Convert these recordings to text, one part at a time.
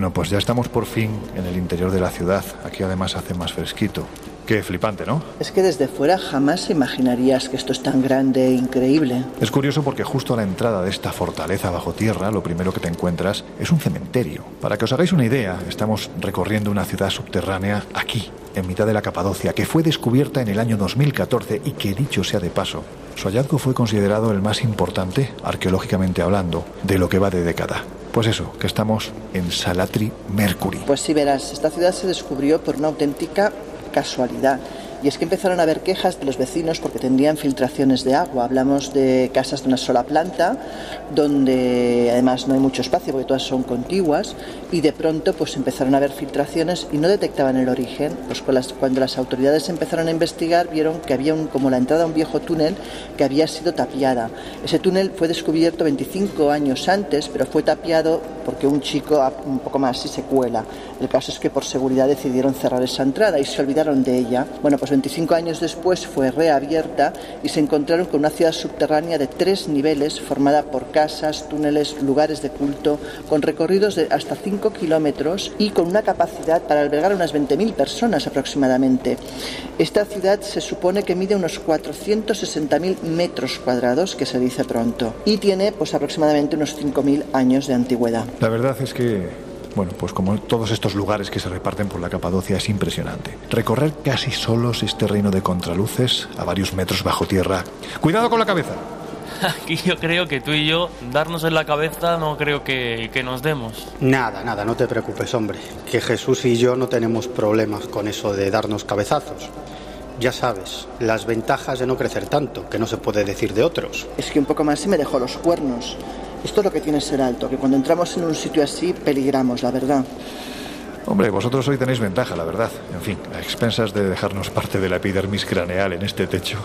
Bueno, pues ya estamos por fin en el interior de la ciudad. Aquí además hace más fresquito. Qué flipante, ¿no? Es que desde fuera jamás imaginarías que esto es tan grande e increíble. Es curioso porque justo a la entrada de esta fortaleza bajo tierra, lo primero que te encuentras es un cementerio. Para que os hagáis una idea, estamos recorriendo una ciudad subterránea aquí, en mitad de la Capadocia, que fue descubierta en el año 2014 y que, dicho sea de paso, su hallazgo fue considerado el más importante, arqueológicamente hablando, de lo que va de década. Pues eso, que estamos en Salatri Mercury. Pues sí, verás, esta ciudad se descubrió por una auténtica casualidad. Y es que empezaron a haber quejas de los vecinos porque tendrían filtraciones de agua. Hablamos de casas de una sola planta, donde además no hay mucho espacio porque todas son contiguas, y de pronto pues empezaron a haber filtraciones y no detectaban el origen. Pues cuando las autoridades empezaron a investigar vieron que había como la entrada a un viejo túnel que había sido tapiada. Ese túnel fue descubierto 25 años antes, pero fue tapiado porque un chico un poco más si se cuela. El caso es que por seguridad decidieron cerrar esa entrada y se olvidaron de ella. Bueno, pues 25 años después fue reabierta y se encontraron con una ciudad subterránea de tres niveles formada por casas, túneles, lugares de culto, con recorridos de hasta 5 kilómetros y con una capacidad para albergar unas 20.000 personas aproximadamente. Esta ciudad se supone que mide unos 460.000 metros cuadrados, que se dice pronto, y tiene pues aproximadamente unos 5.000 años de antigüedad. La verdad es que bueno, pues como todos estos lugares que se reparten por la Capadocia es impresionante. Recorrer casi solos este reino de contraluces a varios metros bajo tierra. Cuidado con la cabeza. Aquí yo creo que tú y yo, darnos en la cabeza, no creo que, que, nos demos. Nada, nada, no te preocupes, hombre. Que Jesús y yo no tenemos problemas con eso de darnos cabezazos. Ya sabes, las ventajas de no crecer tanto, que no se puede decir de otros. Es que un poco más se me dejó los cuernos. Esto es lo que tiene ser alto, que cuando entramos en un sitio así peligramos, la verdad. Hombre, vosotros hoy tenéis ventaja, la verdad. En fin, a expensas de dejarnos parte de la epidermis craneal en este techo,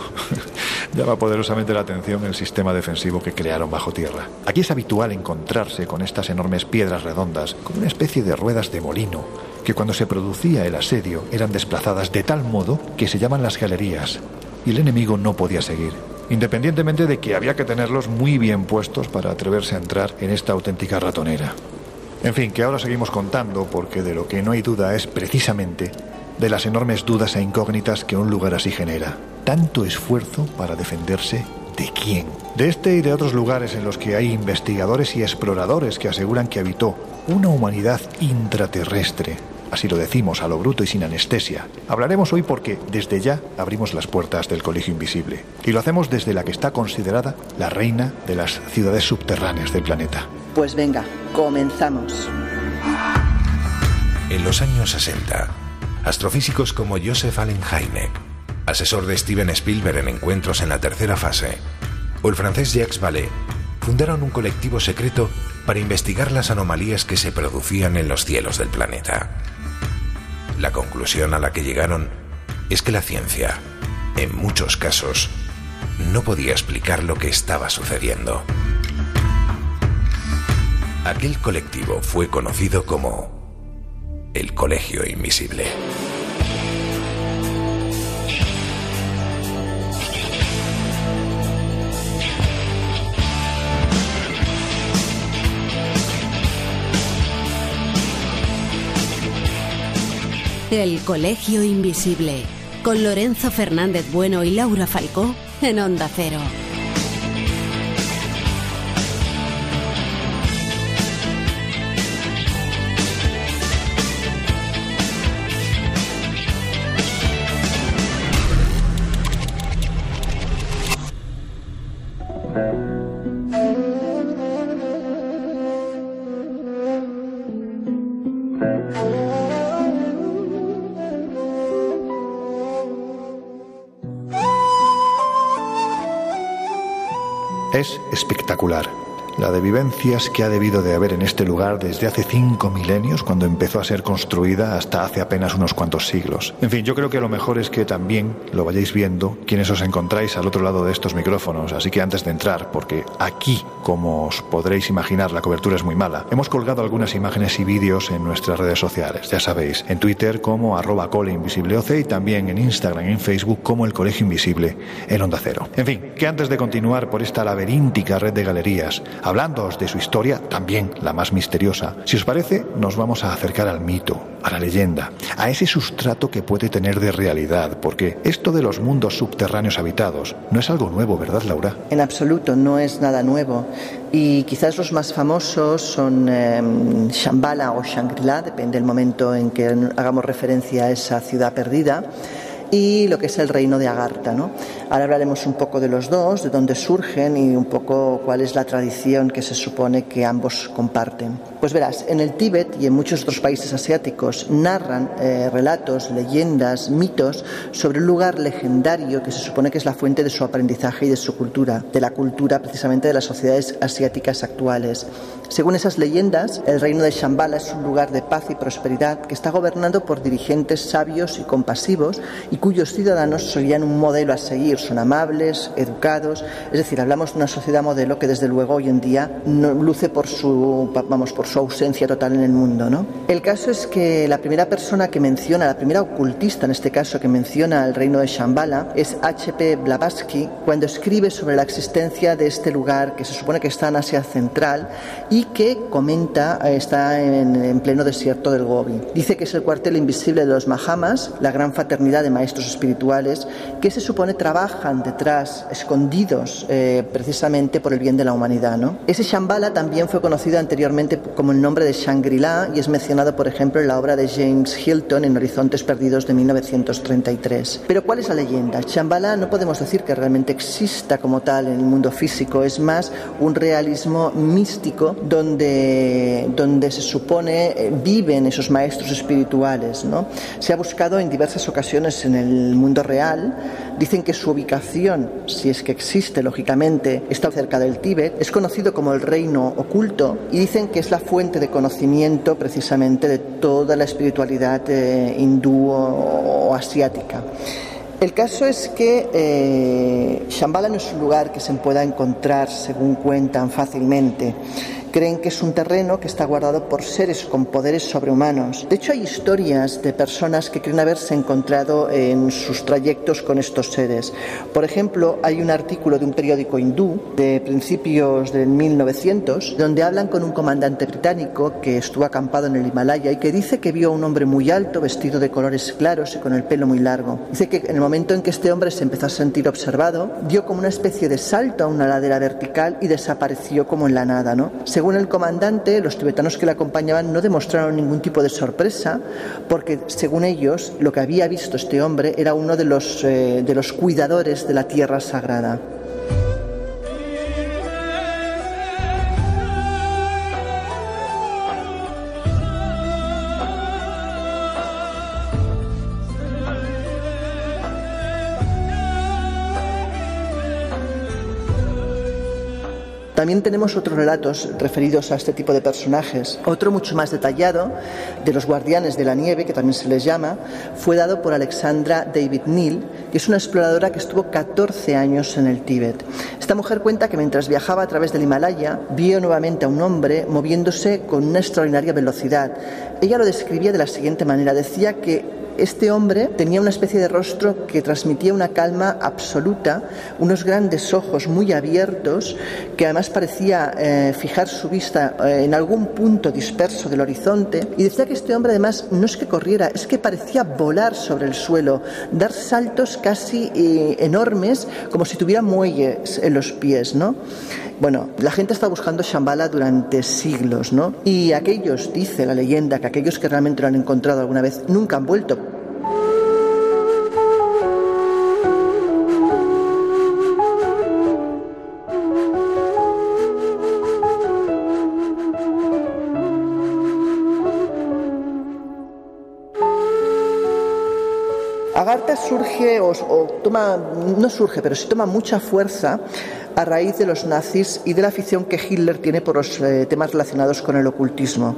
llama poderosamente la atención el sistema defensivo que crearon bajo tierra. Aquí es habitual encontrarse con estas enormes piedras redondas, con una especie de ruedas de molino, que cuando se producía el asedio eran desplazadas de tal modo que se llaman las galerías, y el enemigo no podía seguir independientemente de que había que tenerlos muy bien puestos para atreverse a entrar en esta auténtica ratonera. En fin, que ahora seguimos contando porque de lo que no hay duda es precisamente de las enormes dudas e incógnitas que un lugar así genera. Tanto esfuerzo para defenderse de quién. De este y de otros lugares en los que hay investigadores y exploradores que aseguran que habitó una humanidad intraterrestre Así lo decimos a lo bruto y sin anestesia. Hablaremos hoy porque desde ya abrimos las puertas del Colegio Invisible. Y lo hacemos desde la que está considerada la reina de las ciudades subterráneas del planeta. Pues venga, comenzamos. En los años 60, astrofísicos como Joseph Allen Hynek, asesor de Steven Spielberg en encuentros en la tercera fase, o el francés Jacques Vallée, fundaron un colectivo secreto para investigar las anomalías que se producían en los cielos del planeta. La conclusión a la que llegaron es que la ciencia, en muchos casos, no podía explicar lo que estaba sucediendo. Aquel colectivo fue conocido como el Colegio Invisible. El Colegio Invisible, con Lorenzo Fernández Bueno y Laura Falcó en Onda Cero. Es espectacular la de vivencias que ha debido de haber en este lugar desde hace cinco milenios, cuando empezó a ser construida, hasta hace apenas unos cuantos siglos. En fin, yo creo que lo mejor es que también lo vayáis viendo quienes os encontráis al otro lado de estos micrófonos. Así que antes de entrar, porque aquí, como os podréis imaginar, la cobertura es muy mala, hemos colgado algunas imágenes y vídeos en nuestras redes sociales. Ya sabéis, en Twitter como arroba coleinvisibleoc y también en Instagram y en Facebook como el Colegio Invisible en Onda Cero. En fin, que antes de continuar por esta laberíntica red de galerías, hablándoos de su historia, también la más misteriosa. Si os parece, nos vamos a acercar al mito, a la leyenda, a ese sustrato que puede tener de realidad, porque esto de los mundos subterráneos habitados no es algo nuevo, ¿verdad, Laura? En absoluto, no es nada nuevo. Y quizás los más famosos son eh, Shambhala o Shangri-La, depende del momento en que hagamos referencia a esa ciudad perdida y lo que es el reino de Agartha. ¿no? Ahora hablaremos un poco de los dos, de dónde surgen y un poco cuál es la tradición que se supone que ambos comparten. Pues verás, en el Tíbet y en muchos otros países asiáticos narran eh, relatos, leyendas, mitos sobre un lugar legendario que se supone que es la fuente de su aprendizaje y de su cultura, de la cultura precisamente de las sociedades asiáticas actuales. Según esas leyendas, el reino de Shambhala es un lugar de paz y prosperidad que está gobernado por dirigentes sabios y compasivos y cuyos ciudadanos serían un modelo a seguir, son amables, educados, es decir, hablamos de una sociedad modelo que desde luego hoy en día no luce por su, vamos, por su ausencia total en el mundo. ¿no? El caso es que la primera persona que menciona, la primera ocultista en este caso que menciona el reino de Shambhala es H.P. Blavatsky cuando escribe sobre la existencia de este lugar que se supone que está en Asia Central y que comenta, eh, está en, pleno desierto del Gobi. Dice que es el cuartel invisible de los Mahamas, la gran fraternidad de maestros espirituales, que se supone trabajan detrás, escondidos eh, precisamente por el bien de la humanidad. ¿no? Ese Shambhala también fue conocido anteriormente como el nombre de Shangri-La y es mencionado, por ejemplo, en la obra de James Hilton en Horizontes Perdidos de 1933. Pero ¿cuál es la leyenda? Shambhala no podemos decir que realmente exista como tal en el mundo físico, es más un realismo místico donde, donde se supone eh, viven esos maestros espirituales. ¿no? Se ha buscado en diversas ocasiones en el mundo real. Dicen que su ubicación, si es que existe, lógicamente, está cerca del Tíbet. Es conocido como el reino oculto y dicen que es la fuente de conocimiento precisamente de toda la espiritualidad eh, hindú o, asiática. El caso es que eh, Shambhala no es un lugar que se pueda encontrar, según cuentan, fácilmente. Creen que es un terreno que está guardado por seres con poderes sobrehumanos. De hecho, hay historias de personas que creen haberse encontrado en sus trayectos con estos seres. Por ejemplo, hay un artículo de un periódico hindú de principios del 1900 donde hablan con un comandante británico que estuvo acampado en el Himalaya y que dice que vio a un hombre muy alto, vestido de colores claros y con el pelo muy largo. Dice que en el momento en que este hombre se empezó a sentir observado, dio como una especie de salto a una ladera vertical y desapareció como en la nada, ¿no? Según el comandante, los tibetanos que le acompañaban no demostraron ningún tipo de sorpresa, porque según ellos, lo que había visto este hombre era uno de los, eh, de los cuidadores de la tierra sagrada. También tenemos otros relatos referidos a este tipo de personajes. Otro mucho más detallado, de los guardianes de la nieve, que también se les llama, fue dado por Alexandra David Neal, que es una exploradora que estuvo 14 años en el Tíbet. Esta mujer cuenta que mientras viajaba a través del Himalaya, vio nuevamente a un hombre moviéndose con una extraordinaria velocidad. Ella lo describía de la siguiente manera. Decía que este hombre tenía una especie de rostro que transmitía una calma absoluta, unos grandes ojos muy abiertos, que además parecía eh, fijar su vista eh, en algún punto disperso del horizonte. Y decía que este hombre además no es que corriera, es que parecía volar sobre el suelo, dar saltos casi eh, enormes, como si tuviera muelles en los pies, ¿no? Bueno, la gente está buscando Shambhala durante siglos, ¿no? Y aquellos, dice la leyenda, que aquellos que realmente lo han encontrado alguna vez nunca han vuelto. Surge o, toma, no surge, pero sí toma mucha fuerza a raíz de los nazis y de la afición que Hitler tiene por los eh, temas relacionados con el ocultismo.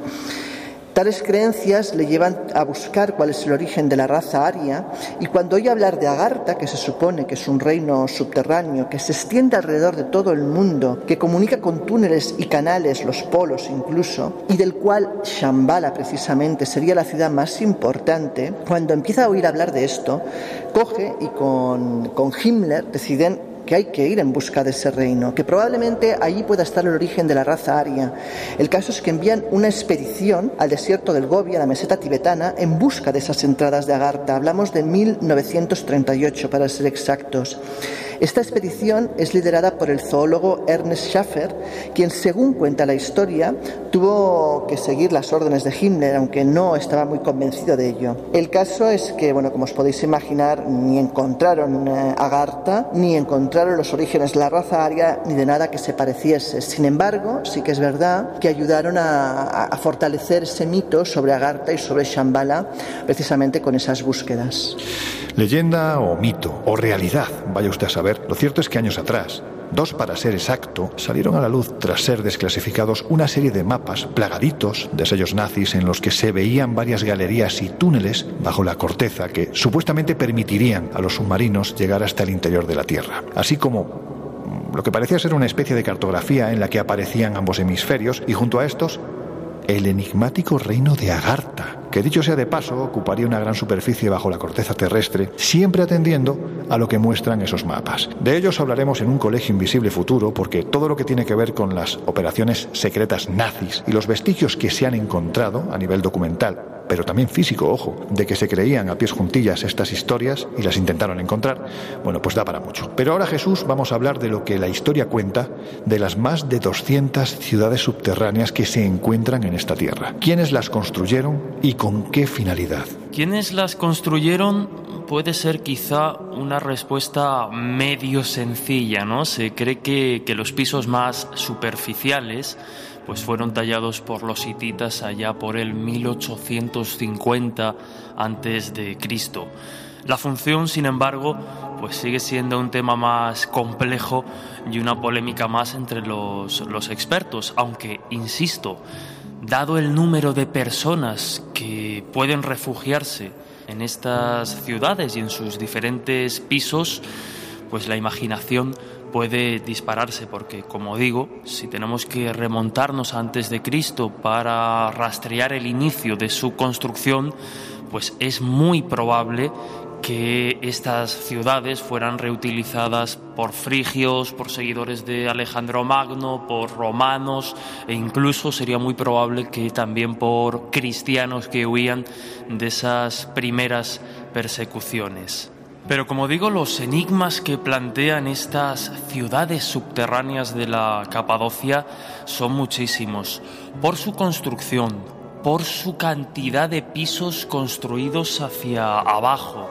Tales creencias le llevan a buscar cuál es el origen de la raza aria y cuando oye hablar de Agartha, que se supone que es un reino subterráneo que se extiende alrededor de todo el mundo, que comunica con túneles y canales, los polos incluso, y del cual Shambhala precisamente sería la ciudad más importante, cuando empieza a oír hablar de esto, coge y con, con Himmler deciden que hay que ir en busca de ese reino, que probablemente allí pueda estar el origen de la raza aria. El caso es que envían una expedición al desierto del Gobi, a la meseta tibetana, en busca de esas entradas de Agartha. Hablamos de 1938 para ser exactos. Esta expedición es liderada por el zoólogo Ernest Schaffer, quien, según cuenta la historia, tuvo que seguir las órdenes de Himmler, aunque no estaba muy convencido de ello. El caso es que, bueno, como os podéis imaginar, ni encontraron eh, Agartha, ni encontraron los orígenes de la raza aria, ni de nada que se pareciese. Sin embargo, sí que es verdad que ayudaron a, fortalecer ese mito sobre Agartha y sobre Shambhala, precisamente con esas búsquedas. Leyenda o mito o realidad, vaya usted a saber. Lo cierto es que años atrás, dos para ser exacto, salieron a la luz tras ser desclasificados una serie de mapas plagaditos de sellos nazis en los que se veían varias galerías y túneles bajo la corteza que supuestamente permitirían a los submarinos llegar hasta el interior de la Tierra, así como mm, lo que parecía ser una especie de cartografía en la que aparecían ambos hemisferios y junto a estos el enigmático reino de Agartha, que dicho sea de paso ocuparía una gran superficie bajo la corteza terrestre, siempre atendiendo a lo que muestran esos mapas. De ellos hablaremos en un colegio invisible futuro porque todo lo que tiene que ver con las operaciones secretas nazis y los vestigios que se han encontrado a nivel documental pero también físico, ojo, de que se creían a pies juntillas estas historias y las intentaron encontrar, bueno, pues da para mucho. Pero ahora Jesús vamos a hablar de lo que la historia cuenta de las más de 200 ciudades subterráneas que se encuentran en esta tierra. ¿Quiénes las construyeron y con qué finalidad? ¿Quiénes las construyeron? Puede ser quizá una respuesta medio sencilla, ¿no? Se cree que, que los pisos más superficiales pues fueron tallados por los hititas allá por el 1850 antes de Cristo. La función, sin embargo, pues sigue siendo un tema más complejo y una polémica más entre los, los expertos, aunque, insisto, dado el número de personas que pueden refugiarse en estas ciudades y en sus diferentes pisos, pues la imaginación puede dispararse porque, como digo, si tenemos que remontarnos antes de Cristo para rastrear el inicio de su construcción, pues es muy probable que estas ciudades fueran reutilizadas por frigios, por seguidores de Alejandro Magno, por romanos e incluso sería muy probable que también por cristianos que huían de esas primeras persecuciones. Pero como digo, los enigmas que plantean estas ciudades subterráneas de la Capadocia son muchísimos. Por su construcción, por su cantidad de pisos construidos hacia abajo,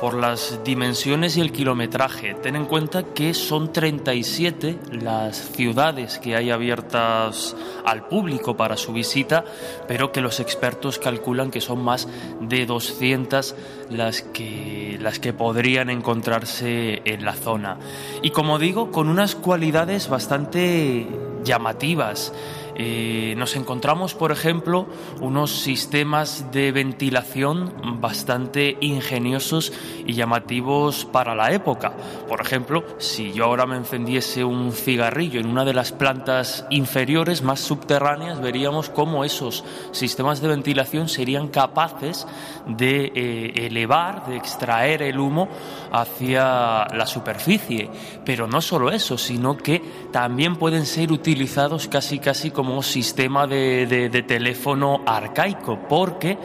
por las dimensiones y el kilometraje. Ten en cuenta que son 37 las ciudades que hay abiertas al público para su visita, pero que los expertos calculan que son más de 200 las que, las que podrían encontrarse en la zona. Y como digo, con unas cualidades bastante llamativas. Eh, nos encontramos, por ejemplo, unos sistemas de ventilación bastante ingeniosos y llamativos para la época. Por ejemplo, si yo ahora me encendiese un cigarrillo en una de las plantas inferiores, más subterráneas, veríamos cómo esos sistemas de ventilación serían capaces de eh, elevar, de extraer el humo hacia la superficie. Pero no solo eso, sino que también pueden ser utilizados casi casi como sistema de, teléfono arcaico, porque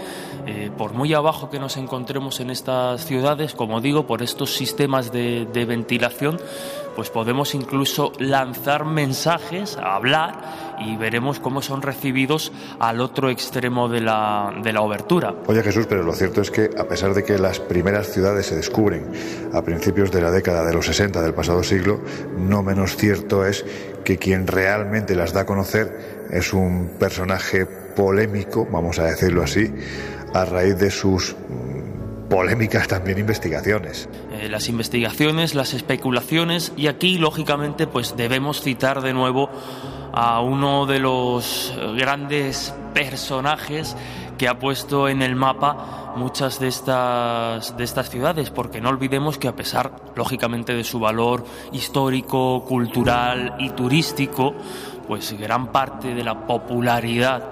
eh, por muy abajo que nos encontremos en estas ciudades, como digo, por estos sistemas de, ventilación, pues podemos incluso lanzar mensajes, hablar y veremos cómo son recibidos al otro extremo de la, de la obertura. Oye Jesús, pero lo cierto es que a pesar de que las primeras ciudades se descubren a principios de la década de los 60 del pasado siglo, no menos cierto es que quien realmente las da a conocer es un personaje polémico, vamos a decirlo así, a raíz de sus mm, polémicas también investigaciones. Eh, las investigaciones, las especulaciones y aquí lógicamente pues debemos citar de nuevo a uno de los grandes personajes que ha puesto en el mapa muchas de estas, de estas ciudades, porque no olvidemos que a pesar, lógicamente, de su valor histórico, cultural y turístico, pues gran parte de la popularidad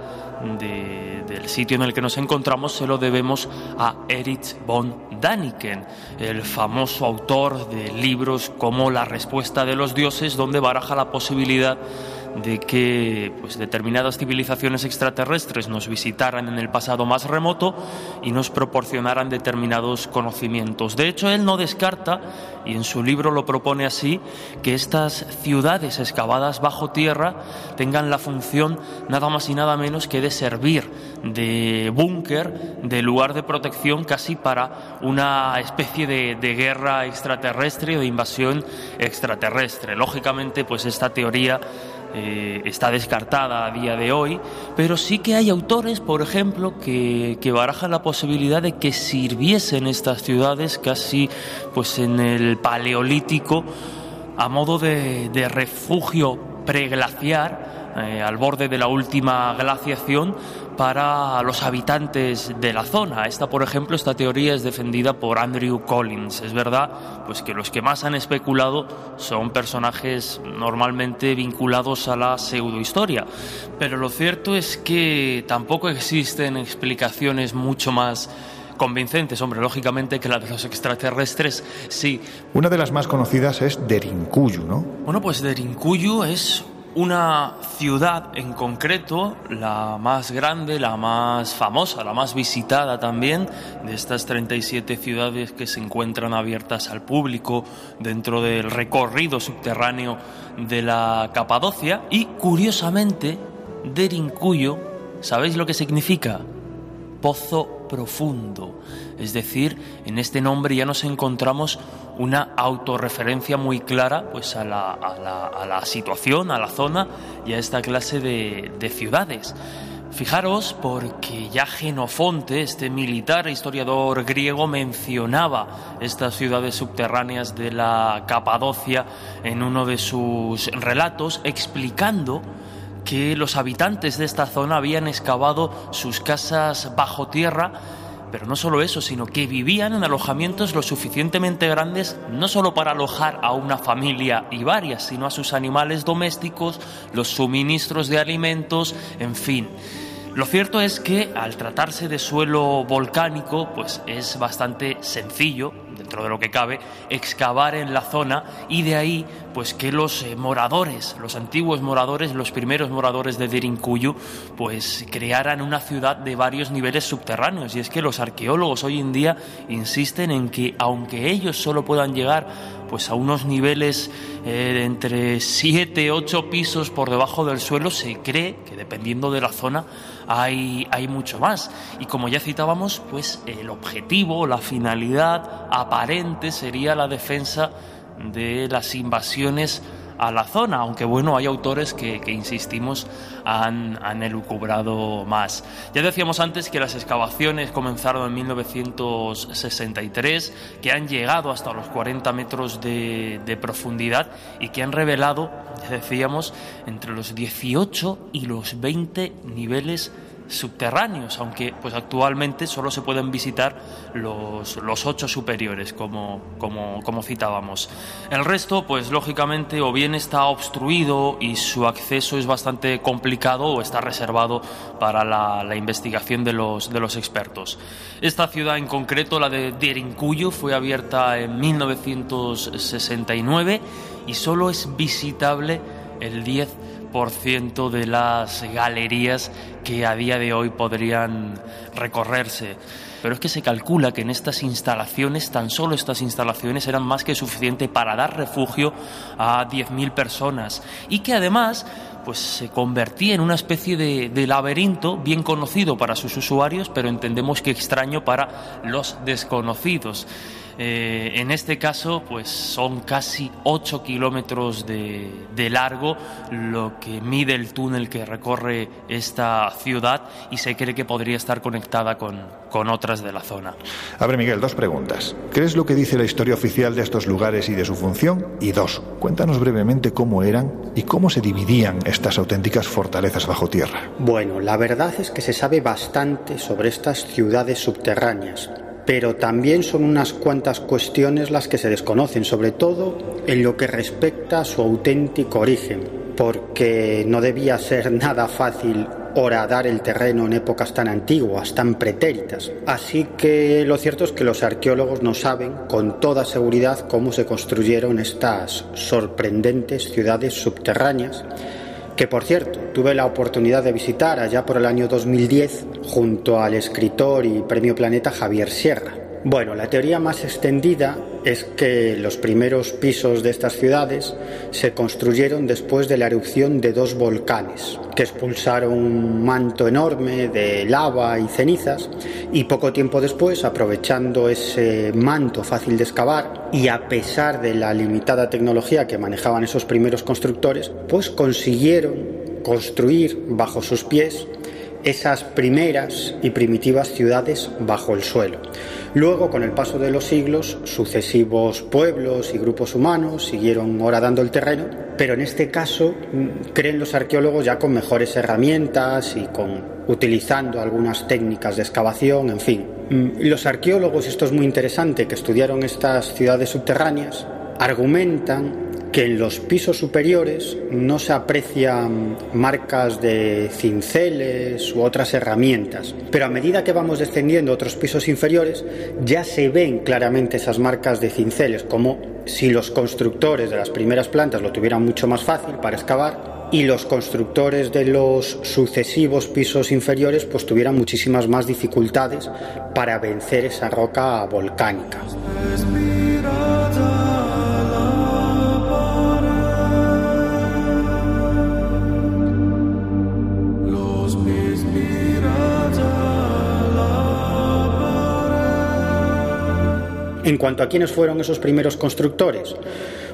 del sitio en el que nos encontramos se lo debemos a Erich von Daniken, el famoso autor de libros como La respuesta de los dioses, donde baraja la posibilidad de que pues, determinadas civilizaciones extraterrestres nos visitaran en el pasado más remoto y nos proporcionaran determinados conocimientos. De hecho, él no descarta, y en su libro lo propone así, que estas ciudades excavadas bajo tierra tengan la función nada más y nada menos que de servir de búnker, de lugar de protección casi para una especie de, de guerra extraterrestre o de invasión extraterrestre. Lógicamente, pues esta teoría eh, está descartada a día de hoy, pero sí que hay autores, por ejemplo, que, barajan la posibilidad de que sirviesen estas ciudades casi pues en el paleolítico a modo de, de refugio preglaciar eh, al borde de la última glaciación para los habitantes de la zona. Esta, por ejemplo, esta teoría es defendida por Andrew Collins. Es verdad, pues que los que más han especulado son personajes normalmente vinculados a la pseudohistoria. Pero lo cierto es que tampoco existen explicaciones mucho más convincentes, hombre, lógicamente que la de los extraterrestres sí. Una de las más conocidas es Derinkuyu, ¿no? Bueno, pues Derinkuyu es una ciudad en concreto, la más grande, la más famosa, la más visitada también, de estas 37 ciudades que se encuentran abiertas al público dentro del recorrido subterráneo de la Capadocia. Y curiosamente, Derinkuyo, ¿sabéis lo que significa? Pozo profundo. Es decir, en este nombre ya nos encontramos una autorreferencia muy clara pues, a, la, a, la, situación, a la zona y a esta clase de, de ciudades. Fijaros porque ya Genofonte, este militar e historiador griego, mencionaba estas ciudades subterráneas de la Capadocia en uno de sus relatos, explicando que los habitantes de esta zona habían excavado sus casas bajo tierra pero no solo eso, sino que vivían en alojamientos lo suficientemente grandes no solo para alojar a una familia y varias, sino a sus animales domésticos, los suministros de alimentos, en fin. Lo cierto es que al tratarse de suelo volcánico, pues es bastante sencillo, dentro de lo que cabe, excavar en la zona y de ahí, pues que los eh, moradores, los antiguos moradores, los primeros moradores de Derinkuyu, pues crearan una ciudad de varios niveles subterráneos. Y es que los arqueólogos hoy en día insisten en que aunque ellos solo puedan llegar pues a unos niveles eh, entre 7, 8 pisos por debajo del suelo, se cree que dependiendo de la zona hay, hay mucho más. Y como ya citábamos, pues el objetivo, la finalidad aparente sería la defensa de las invasiones a la zona, aunque bueno, hay autores que, insistimos, han, elucubrado más. Ya decíamos antes que las excavaciones comenzaron en 1963, que han llegado hasta los 40 metros de, profundidad y que han revelado, decíamos, entre los 18 y los 20 niveles subterráneos, aunque pues actualmente solo se pueden visitar los, los ocho superiores, como, como, como, citábamos. El resto, pues lógicamente, o bien está obstruido y su acceso es bastante complicado o está reservado para la, investigación de los, de los expertos. Esta ciudad en concreto, la de Derinkuyu, fue abierta en 1969 y solo es visitable el 10 ciento de las galerías que a día de hoy podrían recorrerse. Pero es que se calcula que en estas instalaciones, tan solo estas instalaciones, eran más que suficiente para dar refugio a 10.000 personas y que además pues se convertía en una especie de, de, laberinto bien conocido para sus usuarios, pero entendemos que extraño para los desconocidos. Eh, en este caso, pues son casi 8 kilómetros de, de, largo lo que mide el túnel que recorre esta ciudad y se cree que podría estar conectada con, con otras de la zona. A ver, Miguel, dos preguntas. ¿Crees lo que dice la historia oficial de estos lugares y de su función? Y dos, cuéntanos brevemente cómo eran y cómo se dividían estas auténticas fortalezas bajo tierra. Bueno, la verdad es que se sabe bastante sobre estas ciudades subterráneas pero también son unas cuantas cuestiones las que se desconocen, sobre todo en lo que respecta a su auténtico origen, porque no debía ser nada fácil horadar el terreno en épocas tan antiguas, tan pretéritas. Así que lo cierto es que los arqueólogos no saben con toda seguridad cómo se construyeron estas sorprendentes ciudades subterráneas que por cierto tuve la oportunidad de visitar allá por el año 2010 junto al escritor y premio Planeta Javier Sierra. Bueno, la teoría más extendida es que los primeros pisos de estas ciudades se construyeron después de la erupción de dos volcanes, que expulsaron un manto enorme de lava y cenizas, y poco tiempo después, aprovechando ese manto fácil de excavar, y a pesar de la limitada tecnología que manejaban esos primeros constructores, pues consiguieron construir bajo sus pies esas primeras y primitivas ciudades bajo el suelo. Luego, con el paso de los siglos, sucesivos pueblos y grupos humanos siguieron horadando el terreno, pero en este caso mm, creen los arqueólogos ya con mejores herramientas y con utilizando algunas técnicas de excavación, en fin. Mm, los arqueólogos, esto es muy interesante, que estudiaron estas ciudades subterráneas, argumentan que en los pisos superiores no se aprecian marcas de cinceles u otras herramientas, pero a medida que vamos descendiendo a otros pisos inferiores ya se ven claramente esas marcas de cinceles, como si los constructores de las primeras plantas lo tuvieran mucho más fácil para excavar y los constructores de los sucesivos pisos inferiores pues tuvieran muchísimas más dificultades para vencer esa roca volcánica. En cuanto a quiénes fueron esos primeros constructores,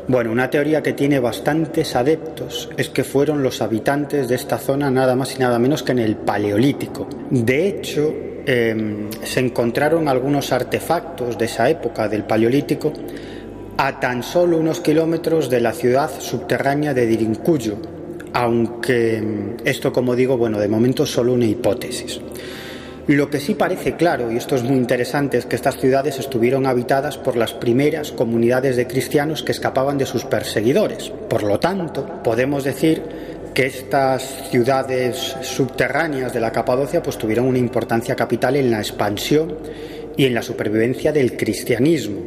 bueno, una teoría que tiene bastantes adeptos es que fueron los habitantes de esta zona nada más y nada menos que en el Paleolítico. De hecho, em, se encontraron algunos artefactos de esa época del Paleolítico a tan solo unos kilómetros de la ciudad subterránea de Dirincuyo, aunque em, esto, como digo, bueno, de momento es solo una hipótesis. Lo que sí parece claro, y esto es muy interesante, es que estas ciudades estuvieron habitadas por las primeras comunidades de cristianos que escapaban de sus perseguidores. Por lo tanto, podemos decir que estas ciudades subterráneas de la Capadocia pues tuvieron una importancia capital en la expansión y en la supervivencia del cristianismo.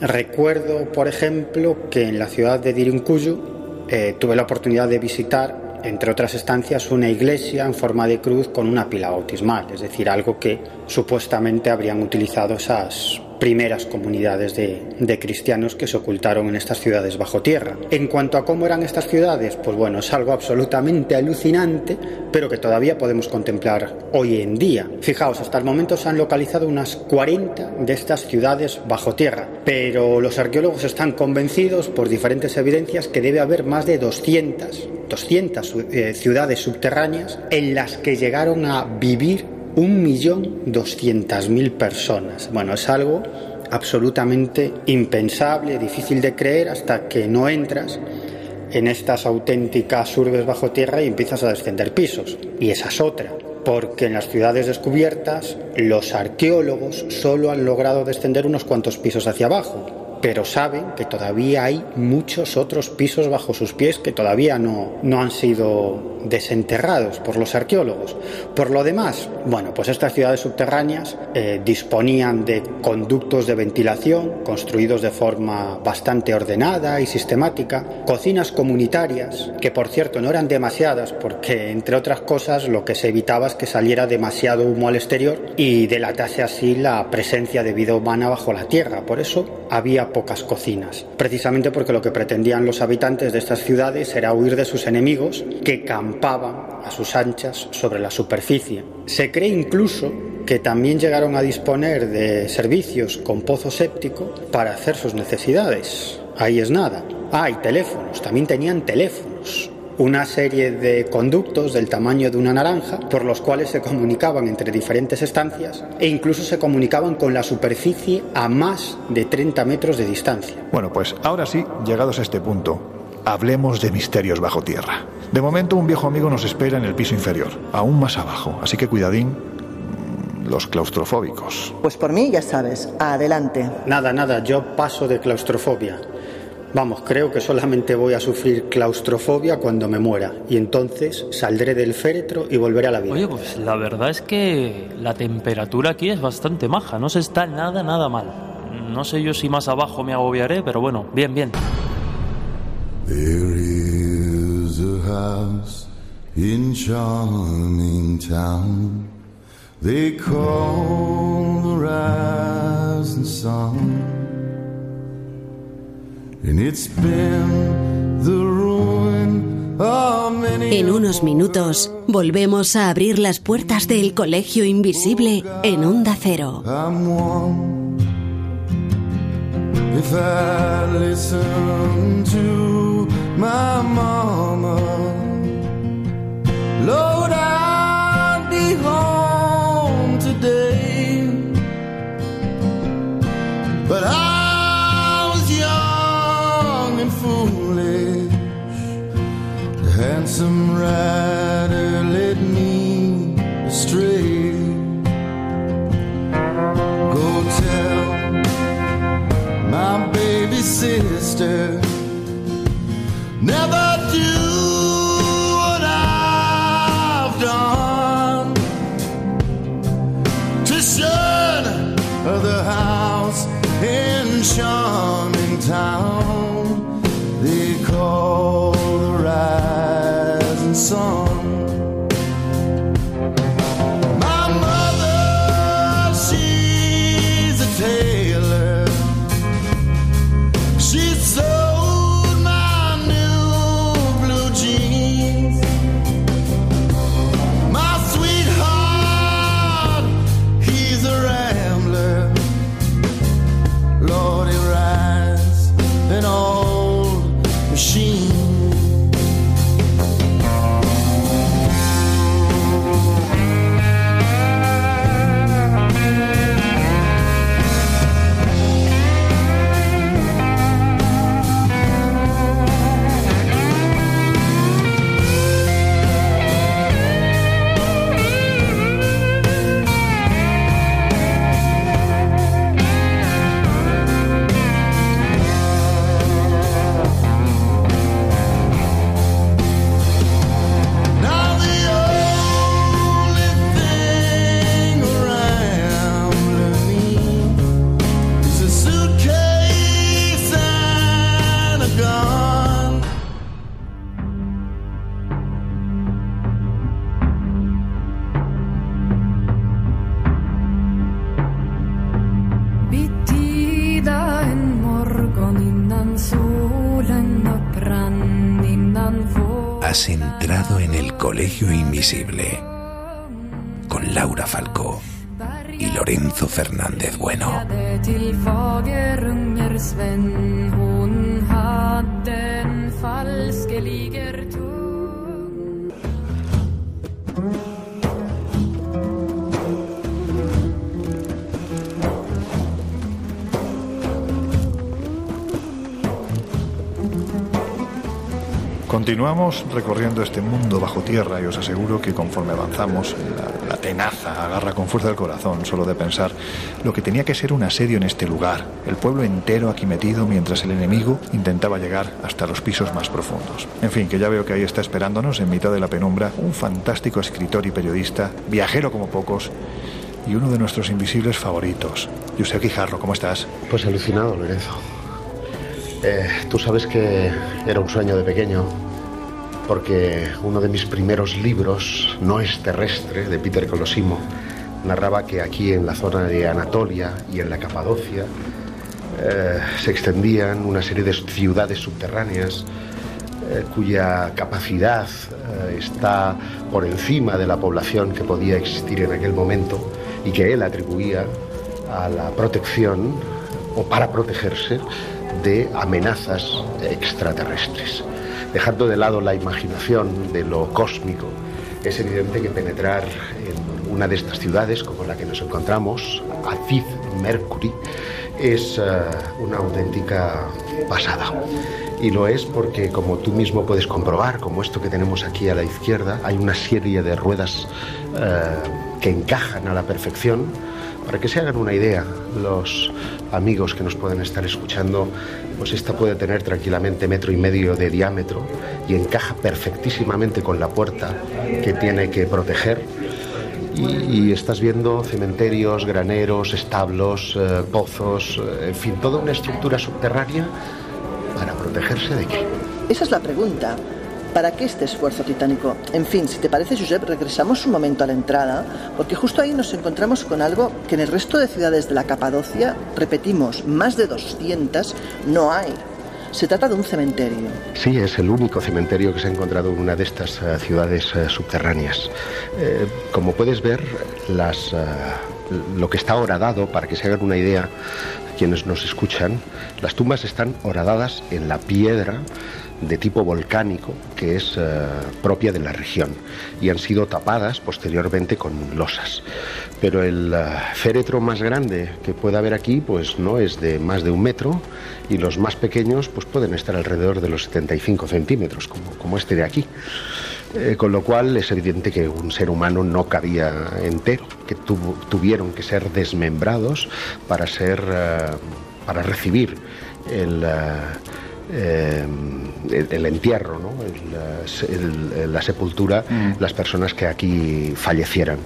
Recuerdo, por ejemplo, que en la ciudad de Dirincuyu eh, tuve la oportunidad de visitar entre otras estancias, una iglesia en forma de cruz con una pila bautismal, es decir, algo que supuestamente habrían utilizado esas primeras comunidades de, cristianos que se ocultaron en estas ciudades bajo tierra. En cuanto a cómo eran estas ciudades, pues bueno, es algo absolutamente alucinante, pero que todavía podemos contemplar hoy en día. Fijaos, hasta el momento se han localizado unas 40 de estas ciudades bajo tierra, pero los arqueólogos están convencidos por diferentes evidencias que debe haber más de 200 200 eh, ciudades subterráneas en las que llegaron a vivir 1.200.000 personas. Bueno, es algo absolutamente impensable, difícil de creer hasta que no entras en estas auténticas urbes bajo tierra y empiezas a descender pisos. Y esa es otra, porque en las ciudades descubiertas los arqueólogos solo han logrado descender unos cuantos pisos hacia abajo pero saben que todavía hay muchos otros pisos bajo sus pies que todavía no, no han sido desenterrados por los arqueólogos. Por lo demás, bueno, pues estas ciudades subterráneas eh, disponían de conductos de ventilación construidos de forma bastante ordenada y sistemática, cocinas comunitarias, que por cierto no eran demasiadas porque entre otras cosas lo que se evitaba es que saliera demasiado humo al exterior y delatase así la presencia de vida humana bajo la tierra. Por eso había pocas cocinas, precisamente porque lo que pretendían los habitantes de estas ciudades era huir de sus enemigos que campaban a sus anchas sobre la superficie. Se cree incluso que también llegaron a disponer de servicios con pozo séptico para hacer sus necesidades. Ahí es nada. Ah, y teléfonos, también tenían teléfonos una serie de conductos del tamaño de una naranja por los cuales se comunicaban entre diferentes estancias e incluso se comunicaban con la superficie a más de 30 metros de distancia. Bueno, pues ahora sí, llegados a este punto, hablemos de misterios bajo tierra. De momento un viejo amigo nos espera en el piso inferior, aún más abajo, así que cuidadín mm, los claustrofóbicos. Pues por mí ya sabes, adelante. Nada, nada, yo paso de claustrofobia. Vamos, creo que solamente voy a sufrir claustrofobia cuando me muera y entonces saldré del féretro y volveré a la vida. Oye, pues la verdad es que la temperatura aquí es bastante maja, no se está nada, nada mal. No sé yo si más abajo me agobiaré, pero bueno, bien, bien. There is a house in charming town. They call the rising sun. En unos minutos volvemos a abrir las puertas del Colegio Invisible en Onda Cero. Handsome rider led me astray. Go tell my baby sister never Has entrado en el Colegio Invisible con Laura Falcó y Lorenzo Fernández Bueno. Continuamos recorriendo este mundo bajo tierra y os aseguro que conforme avanzamos, la, tenaza agarra con fuerza el corazón solo de pensar lo que tenía que ser un asedio en este lugar, el pueblo entero aquí metido mientras el enemigo intentaba llegar hasta los pisos más profundos. En fin, que ya veo que ahí está esperándonos en mitad de la penumbra un fantástico escritor y periodista, viajero como pocos, y uno de nuestros invisibles favoritos. José Quijarro, ¿cómo estás? Pues alucinado, Lorenzo. Eh, tú sabes que era un sueño de pequeño, porque uno de mis primeros libros, No es terrestre, de Peter Colosimo, narraba que aquí en la zona de Anatolia y en la Capadocia eh, se extendían una serie de ciudades subterráneas eh, cuya capacidad está por encima de la población que podía existir en aquel momento y que él atribuía a la protección o para protegerse de amenazas extraterrestres. Dejando de lado la imaginación de lo cósmico, es evidente que penetrar en una de estas ciudades, como la que nos encontramos, Acid Mercury, es eh, una auténtica pasada. Y lo es porque, como tú mismo puedes comprobar, como esto que tenemos aquí a la izquierda, hay una serie de ruedas eh, que encajan a la perfección Para que se hagan una idea, los amigos que nos pueden estar escuchando, pues esta puede tener tranquilamente metro y medio de diámetro y encaja perfectísimamente con la puerta que tiene que proteger. Y, estás viendo cementerios, graneros, establos, eh, pozos, eh, en fin, toda una estructura subterránea para protegerse de qué. Esa es la pregunta. ¿Para qué este esfuerzo titánico? En fin, si te parece, Josep, regresamos un momento a la entrada, porque justo ahí nos encontramos con algo que en el resto de ciudades de la Capadocia, repetimos, más de 200, no hay. Se trata de un cementerio. Sí, es el único cementerio que se ha encontrado en una de estas eh, ciudades eh, subterráneas. Eh, como puedes ver, lo que está horadado, para que se hagan una idea quienes nos escuchan, las tumbas están horadadas en la piedra de tipo volcánico que es eh, propia de la región y han sido tapadas posteriormente con losas. Pero el eh, féretro más grande que pueda haber aquí pues no es de más de un metro y los más pequeños pues pueden estar alrededor de los 75 centímetros como, como este de aquí. Eh, con lo cual es evidente que un ser humano no cabía entero, que tuvo- tuvieron que ser desmembrados para ser eh, para recibir el, eh, eh, el, el entierro, ¿no? El, la sepultura, las personas que aquí fallecieran.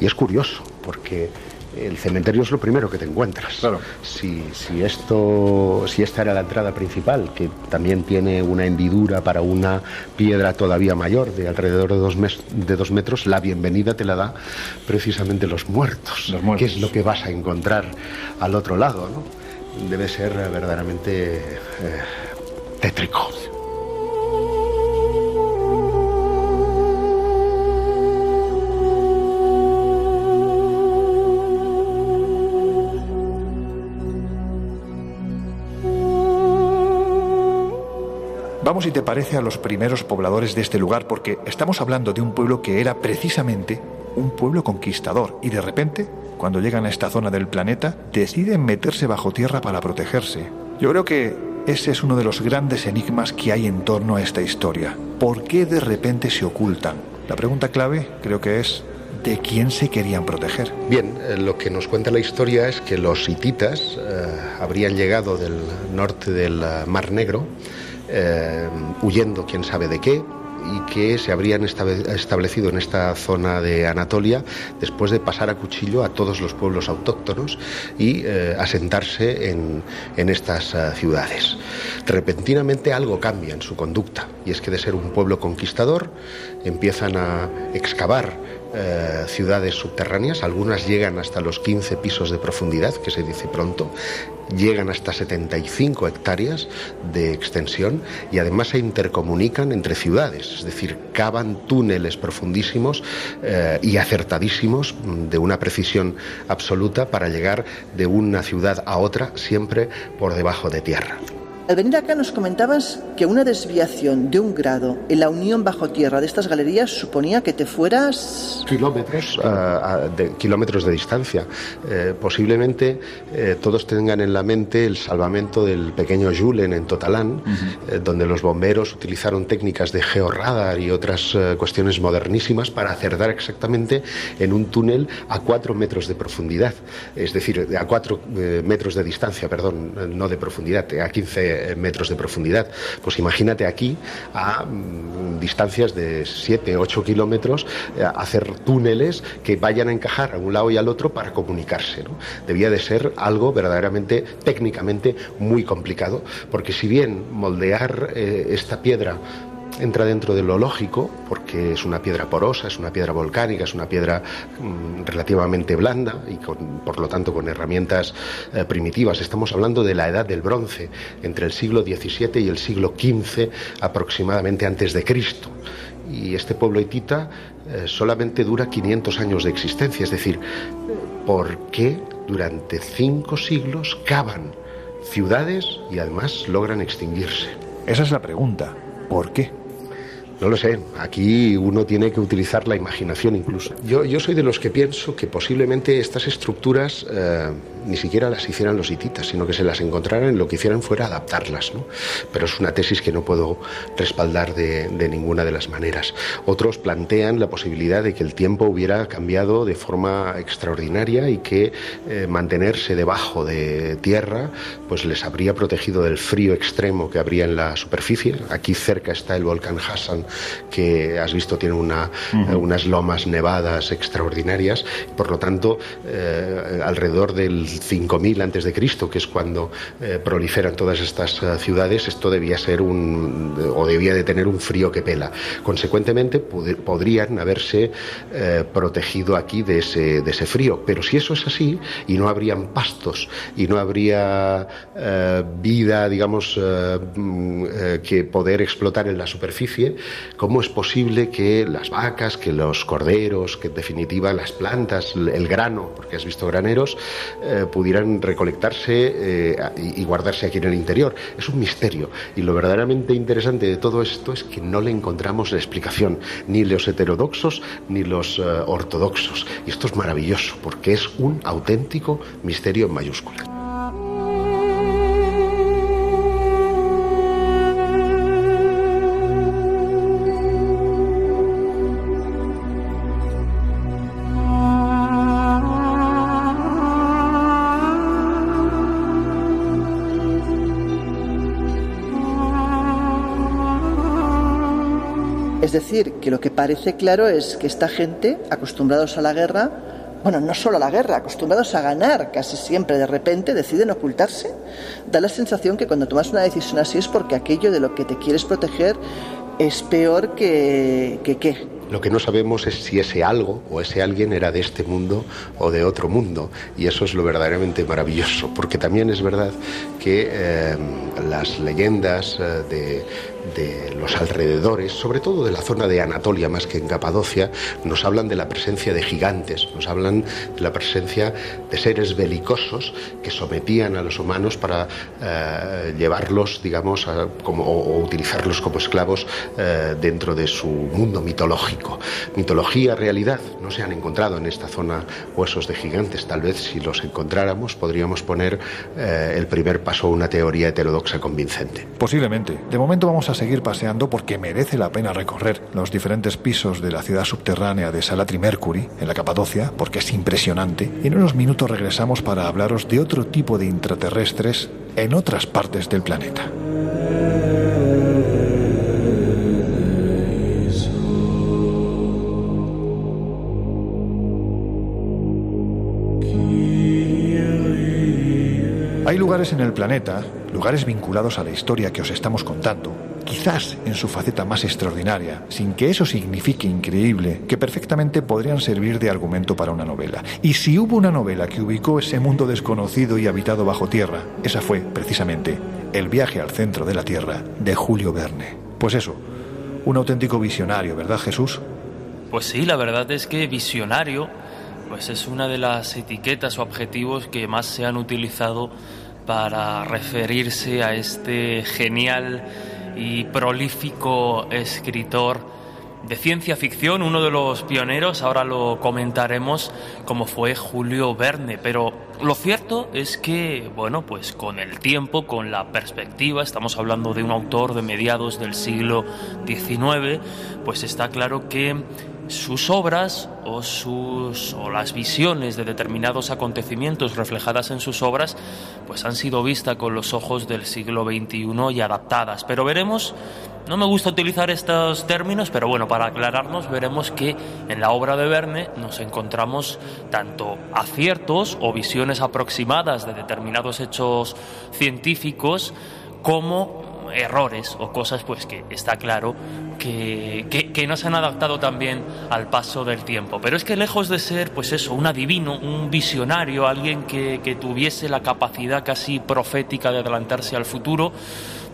Y es curioso, porque el cementerio es lo primero que te encuentras. Si, si esto, si esta era la entrada principal, que también tiene una hendidura para una piedra todavía mayor, de alrededor de dos, mes- de dos metros, la bienvenida te la da precisamente los muertos, que es lo que vas a encontrar al otro lado, ¿no? Debe ser verdaderamente eh, tétrico. Vamos, si te parece, a los primeros pobladores de este lugar, porque estamos hablando de un pueblo que era precisamente un pueblo conquistador y de repente, cuando llegan a esta zona del planeta, deciden meterse bajo tierra para protegerse. Yo creo que ese es uno de los grandes enigmas que hay en torno a esta historia. ¿Por qué de repente se ocultan? La pregunta clave creo que es ¿de quién se querían proteger? Bien, eh, lo que nos cuenta la historia es que los hititas eh, habrían llegado del norte del eh, Mar Negro, eh, huyendo quién sabe de qué, y que se habrían establecido en esta zona de Anatolia después de pasar a cuchillo a todos los pueblos autóctonos y eh, asentarse en, en estas eh, ciudades. Repentinamente algo cambia en su conducta y es que de ser un pueblo conquistador empiezan a excavar eh, ciudades subterráneas, algunas llegan hasta los 15 pisos de profundidad, que se dice pronto, llegan hasta 75 hectáreas de extensión y además se intercomunican entre ciudades, es decir, cavan túneles profundísimos eh, y acertadísimos mm, de una precisión absoluta para llegar de una ciudad a otra siempre por debajo de tierra. Al venir acá nos comentabas que una desviación de un grado en la unión bajo tierra de estas galerías suponía que te fueras... kilómetros a- de kilómetros de distancia. Eh, posiblemente eh, todos tengan en la mente el salvamento del pequeño Julen en Totalán, eh, donde los bomberos utilizaron técnicas de georradar y otras eh, cuestiones modernísimas para acertar exactamente en un túnel a cuatro metros de profundidad, es decir, a cuatro eh, metros de distancia, perdón, eh, no de profundidad, a 15 metros de profundidad. Pues imagínate aquí a mm, distancias de 7, 8 kilómetros, eh, hacer túneles que vayan a encajar a un lado y al otro para comunicarse. Debía de ser algo verdaderamente técnicamente muy complicado, porque si bien moldear eh, esta piedra entra dentro de lo lógico, porque es una piedra porosa, es una piedra volcánica, es una piedra mm, relativamente blanda y por lo tanto con herramientas eh, primitivas. Estamos hablando de la edad del bronce, entre el siglo XVII y el siglo XV aproximadamente antes de Cristo. Y este pueblo hitita eh, solamente dura 500 años de existencia, es decir, ¿por qué durante cinco siglos cavan ciudades y además logran extinguirse? Esa es la pregunta. ¿Por qué? No lo sé, aquí uno tiene que utilizar la imaginación incluso. Yo, yo soy de los que pienso que posiblemente estas estructuras eh, ni siquiera las hicieran los hititas, sino que se las encontraran y lo que hicieran fuera adaptarlas. ¿no? Pero es una tesis que no puedo respaldar de, de ninguna de las maneras. Otros plantean la posibilidad de que el tiempo hubiera cambiado de forma extraordinaria y que eh, mantenerse debajo de tierra pues les habría protegido del frío extremo que habría en la superficie. Aquí cerca está el volcán Hassan, que has visto tiene una, unas lomas nevadas extraordinarias. Por lo tanto, eh, alrededor del 5000 antes de Cristo, que es cuando eh, proliferan todas estas eh, ciudades, esto debía ser un o debía de tener un frío que pela. Consecuentemente, pod- podrían haberse eh, protegido aquí de ese, de ese frío. Pero si eso es así, y no habrían pastos, y no habría vida, digamos, mm, que poder explotar en la superficie, ¿cómo es posible que las vacas, que los corderos, que en definitiva las plantas, el grano, porque has visto graneros, pudieran recolectarse eh, y, guardarse aquí en el interior? Es un misterio. Y lo verdaderamente interesante de todo esto es que no le encontramos la explicación, ni los heterodoxos ni los eh, ortodoxos. Y esto es maravilloso, porque es un auténtico misterio en mayúsculas. Decir, que lo que parece claro es que esta gente, acostumbrados a la guerra, bueno, no solo a la guerra, acostumbrados a ganar casi siempre de repente, deciden ocultarse. Da la sensación que cuando tomas una decisión así es porque aquello de lo que te quieres proteger es peor que que qué. Lo que no sabemos es si ese algo o ese alguien era de este mundo o de otro mundo. Y eso es lo verdaderamente maravilloso, porque también es verdad que eh, las leyendas eh, de, de los alrededores, sobre todo de la zona de Anatolia más que en Capadocia, nos hablan de la presencia de gigantes, nos hablan de la presencia de seres belicosos que sometían a los humanos para eh, llevarlos, digamos, a- como, o, utilizarlos como esclavos eh, dentro de su mundo mitológico. Mitología, realidad, no se han encontrado en esta zona huesos de gigantes. Tal vez si los encontráramos podríamos poner eh, el primer paso a una teoría heterodoxa convincente. Posiblemente. De momento vamos a seguir paseando porque merece la pena recorrer los diferentes pisos de la ciudad subterránea de Salatri Mercury, en la Capadocia, porque es impresionante. Y en unos minutos regresamos para hablaros de otro tipo de intraterrestres en otras partes del planeta. Hay lugares en el planeta, lugares vinculados a la historia que os estamos contando, quizás en su faceta más extraordinaria, sin que eso signifique increíble, que perfectamente podrían servir de argumento para una novela. Y si hubo una novela que ubicó ese mundo desconocido y habitado bajo tierra, esa fue, precisamente, El viaje al centro de la Tierra, de Julio Verne. Pues eso, un auténtico visionario, ¿verdad Jesús? Pues sí, la verdad es que visionario pues es una de las etiquetas o objetivos que más se han utilizado para referirse a este genial y prolífico escritor de ciencia ficción, uno de los pioneros, ahora lo comentaremos, como fue Julio Verne, pero lo cierto es que, bueno, pues con el tiempo, con la perspectiva, estamos hablando de un autor de mediados del siglo XIX, pues está claro que sus obras o sus o las visiones de determinados acontecimientos reflejadas en sus obras pues han sido vistas con los ojos del siglo XXI y adaptadas. Pero veremos no me gusta utilizar estos términos pero bueno para aclararnos veremos que en la obra de Verne nos encontramos tanto aciertos o visiones aproximadas de determinados hechos científicos como errores o cosas pues que está claro que, que, no se han adaptado también al paso del tiempo. Pero es que lejos de ser pues eso, un adivino, un visionario, alguien que, que tuviese la capacidad casi profética de adelantarse al futuro,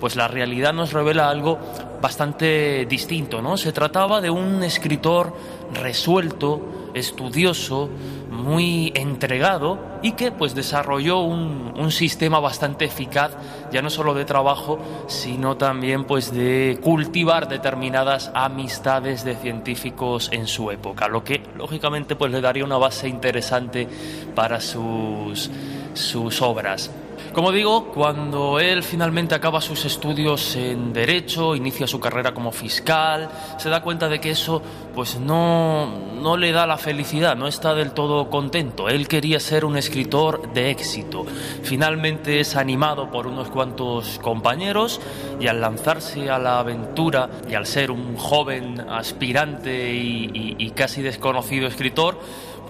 pues la realidad nos revela algo bastante distinto, ¿no? Se trataba de un escritor resuelto, estudioso, muy entregado y que pues desarrolló un, un, sistema bastante eficaz, ya no solo de trabajo, sino también pues de cultivar determinadas amistades de científicos en su época, lo que lógicamente pues le daría una base interesante para sus, sus obras. Como digo, cuando él finalmente acaba sus estudios en Derecho, inicia su carrera como fiscal, se da cuenta de que eso pues no, no le da la felicidad, no está del todo contento. Él quería ser un escritor de éxito. Finalmente es animado por unos cuantos compañeros y al lanzarse a la aventura y al ser un joven aspirante y, y, y casi desconocido escritor,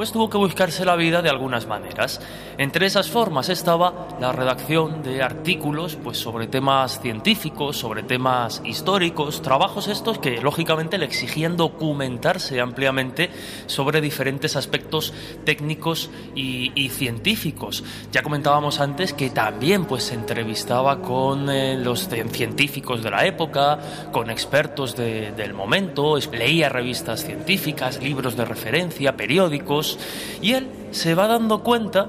pues tuvo que buscarse la vida de algunas maneras. Entre esas formas estaba la redacción de artículos pues sobre temas científicos, sobre temas históricos, trabajos estos que lógicamente le exigían documentarse ampliamente sobre diferentes aspectos técnicos y, científicos. Ya comentábamos antes que también pues se entrevistaba con eh, los científicos de la época, con expertos de, del momento, leía revistas científicas, libros de referencia, periódicos y él se va dando cuenta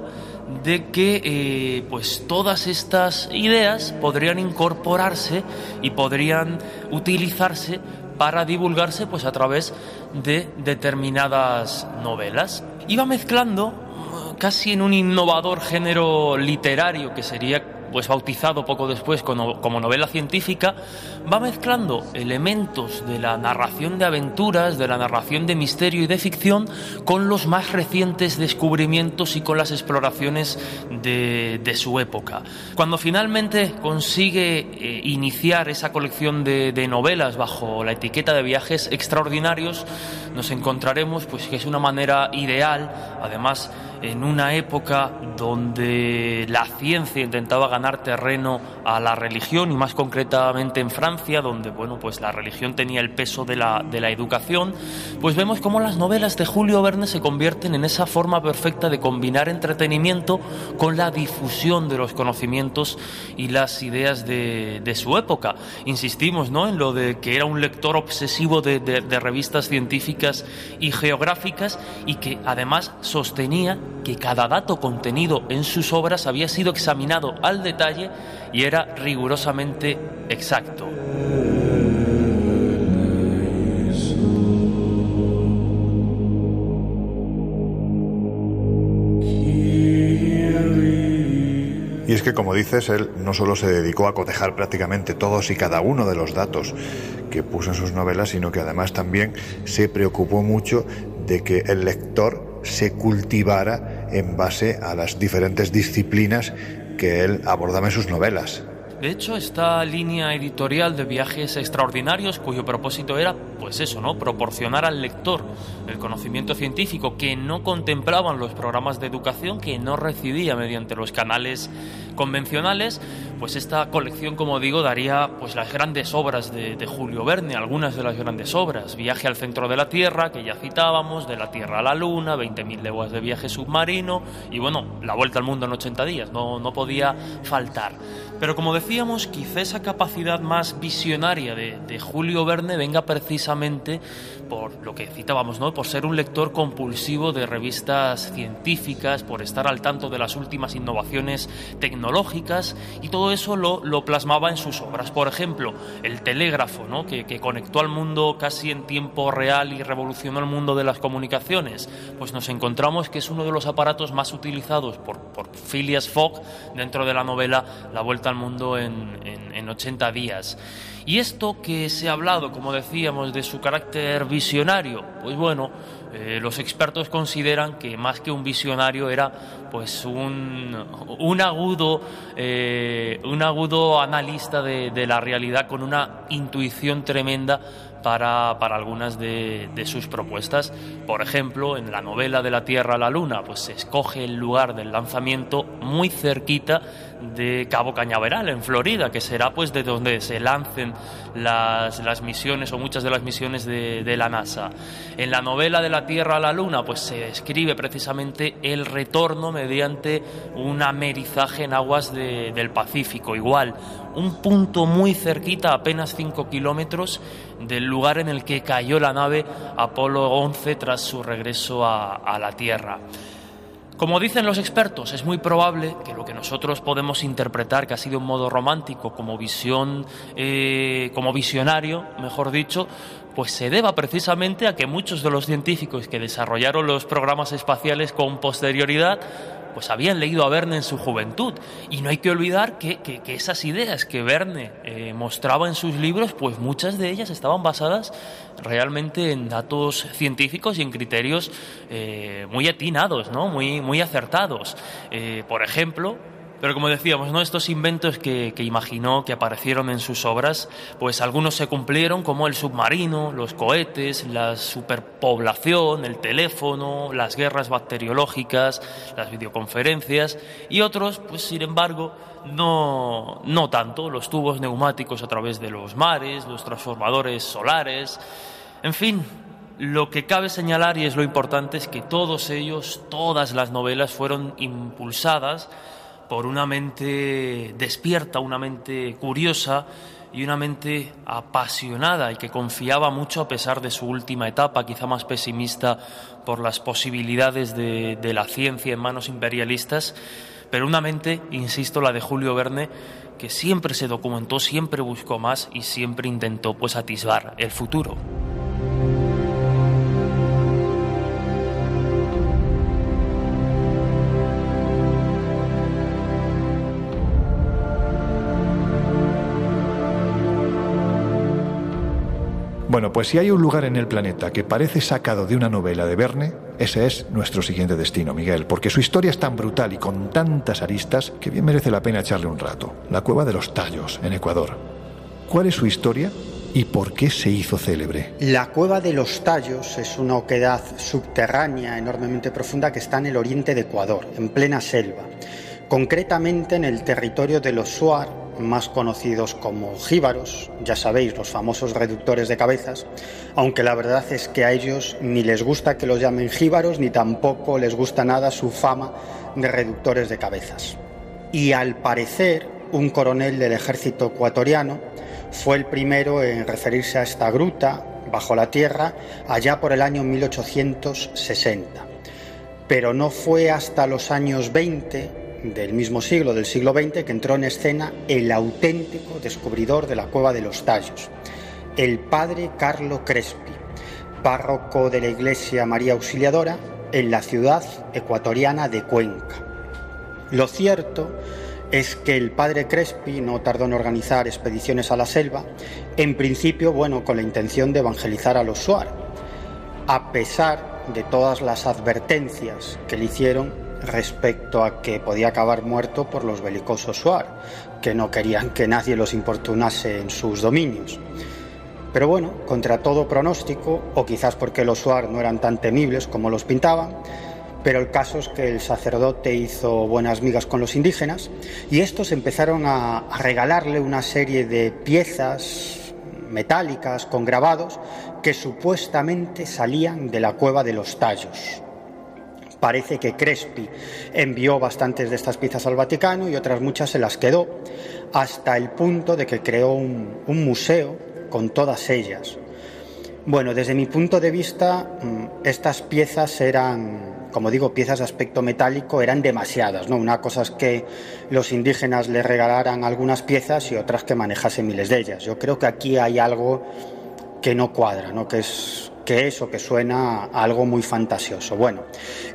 de que eh, pues todas estas ideas podrían incorporarse y podrían utilizarse para divulgarse pues a través de determinadas novelas. Iba mezclando casi en un innovador género literario que sería pues bautizado poco después como, novela científica, va mezclando elementos de la narración de aventuras, de la narración de misterio y de ficción, con los más recientes descubrimientos y con las exploraciones de, de su época. Cuando finalmente consigue eh, iniciar esa colección de, de, novelas bajo la etiqueta de viajes extraordinarios, nos encontraremos pues que es una manera ideal, además en una época donde la ciencia intentaba ganar terreno a la religión y más concretamente en Francia, donde bueno, pues la religión tenía el peso de la, de la educación, pues vemos cómo las novelas de Julio Verne se convierten en esa forma perfecta de combinar entretenimiento con la difusión de los conocimientos y las ideas de, su época. Insistimos ¿no? en lo de que era un lector obsesivo de, de revistas científicas y geográficas y que además sostenía que cada dato contenido en sus obras había sido examinado al detalle y era rigurosamente exacto. Y es que, como dices, él no solo se dedicó a cotejar prácticamente todos y cada uno de los datos que puso en sus novelas, sino que además también se preocupó mucho de que el lector se cultivara en base a las diferentes disciplinas que él abordaba en sus novelas. De hecho, esta línea editorial de viajes extraordinarios, cuyo propósito era, pues eso, ¿no? Proporcionar al lector el conocimiento científico que no contemplaban los programas de educación, que no recibía mediante los canales convencionales, pues esta colección, como digo, daría pues las grandes obras de, Julio Verne, algunas de las grandes obras, Viaje al centro de la Tierra, que ya citábamos, De la Tierra a la Luna, 20.000 leguas de viaje submarino y bueno, La Vuelta al Mundo en 80 días, no, no podía faltar. Pero como decíamos, quizá esa capacidad más visionaria de, de Julio Verne venga precisamente por lo que citábamos, ¿no? por ser un lector compulsivo de revistas científicas, por estar al tanto de las últimas innovaciones tecnológicas y todo eso lo, plasmaba en sus obras. Por ejemplo, el telégrafo, ¿no? que, conectó al mundo casi en tiempo real y revolucionó el mundo de las comunicaciones, pues nos encontramos que es uno de los aparatos más utilizados por, por Phileas Fogg dentro de la novela La Vuelta al Mundo en, en, en 80 días. Y esto que se ha hablado, como decíamos, de su carácter visionario, pues bueno, eh, los expertos consideran que más que un visionario era pues un, un agudo eh, un agudo analista de, la realidad con una intuición tremenda para, para algunas de, de, sus propuestas. Por ejemplo, en la novela de la Tierra a la Luna, pues se escoge el lugar del lanzamiento muy cerquita de Cabo Cañaveral, en Florida, que será pues de donde se lancen las, las misiones o muchas de las misiones de, de, la NASA. En la novela de la Tierra a la Luna, pues se describe precisamente el retorno mediante un amerizaje en aguas de, del Pacífico. Igual, un punto muy cerquita, apenas 5 kilómetros, del lugar en el que cayó la nave Apolo 11 tras su regreso a la Tierra. Como dicen los expertos, es muy probable que lo que nosotros podemos interpretar que ha sido un modo romántico como visión, eh, como visionario, mejor dicho, pues se deba precisamente a que muchos de los científicos que desarrollaron los programas espaciales con posterioridad pues habían leído a Verne en su juventud. Y no hay que olvidar que, que, esas ideas que Verne eh, mostraba en sus libros, pues muchas de ellas estaban basadas realmente en datos científicos y en criterios eh, muy atinados, ¿no? muy, muy acertados. Eh, por ejemplo, pero como decíamos, ¿no? estos inventos que, que, imaginó, que aparecieron en sus obras, pues algunos se cumplieron, como el submarino, los cohetes, la superpoblación, el teléfono, las guerras bacteriológicas, las videoconferencias, y otros, pues sin embargo, no, no tanto, los tubos neumáticos a través de los mares, los transformadores solares, en fin, lo que cabe señalar, y es lo importante, es que todos ellos, todas las novelas fueron impulsadas por una mente despierta, una mente curiosa y una mente apasionada y que confiaba mucho a pesar de su última etapa, quizá más pesimista por las posibilidades de, la ciencia en manos imperialistas, pero una mente, insisto, la de Julio Verne, que siempre se documentó, siempre buscó más y siempre intentó pues atisbar el futuro. Bueno, pues si hay un lugar en el planeta que parece sacado de una novela de Verne, ese es nuestro siguiente destino, Miguel, porque su historia es tan brutal y con tantas aristas que bien merece la pena echarle un rato. La cueva de los tallos, en Ecuador. ¿Cuál es su historia? ¿Y por qué se hizo célebre? La cueva de los tallos es una oquedad subterránea enormemente profunda que está en el oriente de Ecuador, en plena selva, concretamente en el territorio de los Suar, más conocidos como jíbaros, ya sabéis, los famosos reductores de cabezas, aunque la verdad es que a ellos ni les gusta que los llamen jíbaros, ni tampoco les gusta nada su fama de reductores de cabezas. Y al parecer, un coronel del ejército ecuatoriano fue el primero en referirse a esta gruta bajo la tierra allá por el año 1860. Pero no fue hasta los años 20 del mismo siglo, del siglo XX, que entró en escena el auténtico descubridor de la cueva de los tallos, el padre Carlo Crespi, párroco de la iglesia María Auxiliadora en la ciudad ecuatoriana de Cuenca. Lo cierto es que el padre Crespi no tardó en organizar expediciones a la selva, en principio, bueno, con la intención de evangelizar a los Suar, a pesar de todas las advertencias que le hicieron respecto a que podía acabar muerto por los belicosos Suar, que no querían que nadie los importunase en sus dominios. Pero bueno, contra todo pronóstico, o quizás porque los Suar no eran tan temibles como los pintaban, pero el caso es que el sacerdote hizo buenas migas con los indígenas y estos empezaron a, a regalarle una serie de piezas metálicas con grabados que supuestamente salían de la cueva de los tallos. Parece que Crespi envió bastantes de estas piezas al Vaticano y otras muchas se las quedó, hasta el punto de que creó un, museo con todas ellas. Bueno, desde mi punto de vista, estas piezas eran, como digo, piezas de aspecto metálico, eran demasiadas, ¿no? Una cosa es que los indígenas le regalaran algunas piezas y otras que manejase miles de ellas. Yo creo que aquí hay algo que no cuadra, ¿no? Que es que es o que suena a algo muy fantasioso. Bueno,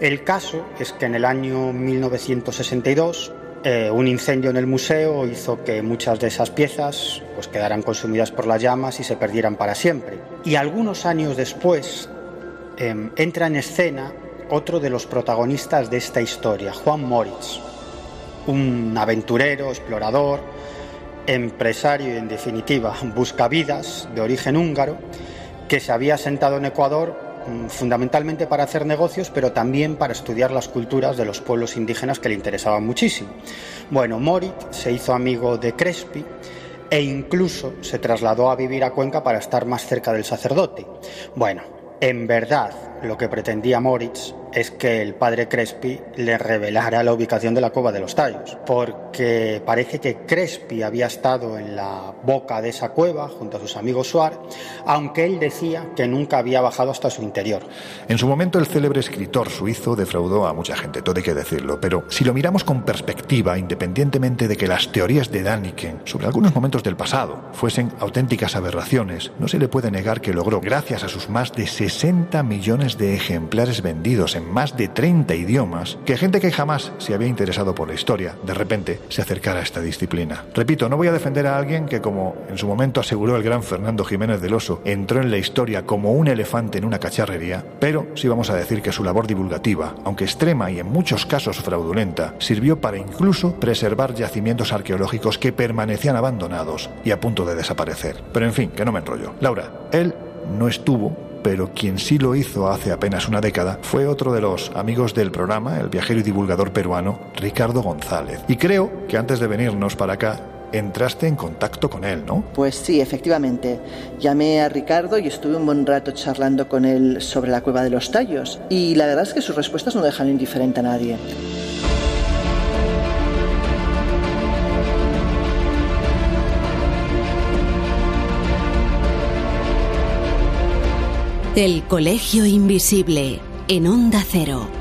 el caso es que en el año 1962 eh, un incendio en el museo hizo que muchas de esas piezas pues, quedaran consumidas por las llamas y se perdieran para siempre. Y algunos años después eh, entra en escena otro de los protagonistas de esta historia, Juan Moritz, un aventurero, explorador, empresario y en definitiva buscavidas de origen húngaro que se había sentado en Ecuador mm, fundamentalmente para hacer negocios, pero también para estudiar las culturas de los pueblos indígenas que le interesaban muchísimo. Bueno, Moritz se hizo amigo de Crespi e incluso se trasladó a vivir a Cuenca para estar más cerca del sacerdote. Bueno, en verdad, lo que pretendía Moritz es que el padre Crespi le revelara la ubicación de la cueva de los tallos, porque parece que Crespi había estado en la boca de esa cueva junto a sus amigos Suar, aunque él decía que nunca había bajado hasta su interior. En su momento el célebre escritor suizo defraudó a mucha gente, todo hay que decirlo, pero si lo miramos con perspectiva, independientemente de que las teorías de Daniken sobre algunos momentos del pasado fuesen auténticas aberraciones, no se le puede negar que logró, gracias a sus más de 60 millones de ejemplares vendidos más de 30 idiomas, que gente que jamás se había interesado por la historia, de repente se acercara a esta disciplina. Repito, no voy a defender a alguien que, como en su momento aseguró el gran Fernando Jiménez del Oso, entró en la historia como un elefante en una cacharrería, pero sí vamos a decir que su labor divulgativa, aunque extrema y en muchos casos fraudulenta, sirvió para incluso preservar yacimientos arqueológicos que permanecían abandonados y a punto de desaparecer. Pero en fin, que no me enrollo. Laura, él no estuvo pero quien sí lo hizo hace apenas una década fue otro de los amigos del programa, el viajero y divulgador peruano Ricardo González. Y creo que antes de venirnos para acá, entraste en contacto con él, ¿no? Pues sí, efectivamente. Llamé a Ricardo y estuve un buen rato charlando con él sobre la cueva de los tallos. Y la verdad es que sus respuestas no dejan indiferente a nadie. El Colegio Invisible en Onda Cero.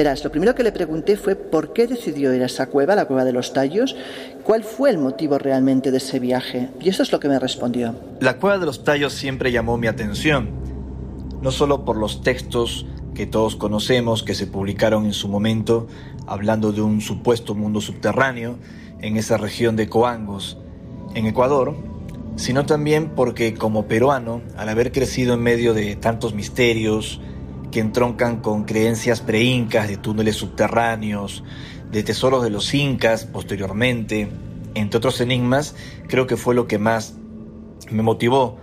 Verás, lo primero que le pregunté fue por qué decidió ir a esa cueva, la cueva de los tallos, cuál fue el motivo realmente de ese viaje. Y eso es lo que me respondió. La cueva de los tallos siempre llamó mi atención, no solo por los textos que todos conocemos, que se publicaron en su momento, hablando de un supuesto mundo subterráneo en esa región de Coangos, en Ecuador, sino también porque como peruano, al haber crecido en medio de tantos misterios, que entroncan con creencias pre-incas de túneles subterráneos, de tesoros de los incas posteriormente, entre otros enigmas, creo que fue lo que más me motivó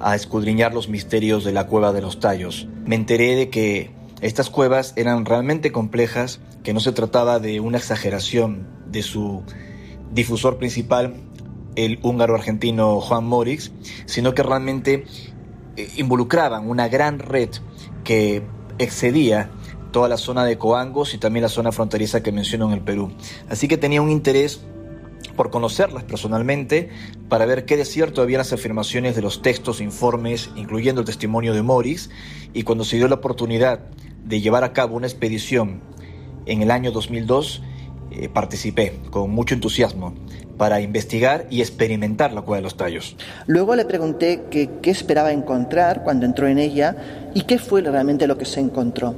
a escudriñar los misterios de la cueva de los tallos. Me enteré de que estas cuevas eran realmente complejas, que no se trataba de una exageración de su difusor principal, el húngaro argentino Juan Morix, sino que realmente eh, involucraban una gran red que excedía toda la zona de Coangos y también la zona fronteriza que menciono en el Perú. Así que tenía un interés por conocerlas personalmente, para ver qué de cierto había las afirmaciones de los textos, informes, incluyendo el testimonio de Morris, y cuando se dio la oportunidad de llevar a cabo una expedición en el año 2002, eh, participé con mucho entusiasmo para investigar y experimentar la cueva de los tallos. Luego le pregunté qué esperaba encontrar cuando entró en ella y qué fue realmente lo que se encontró.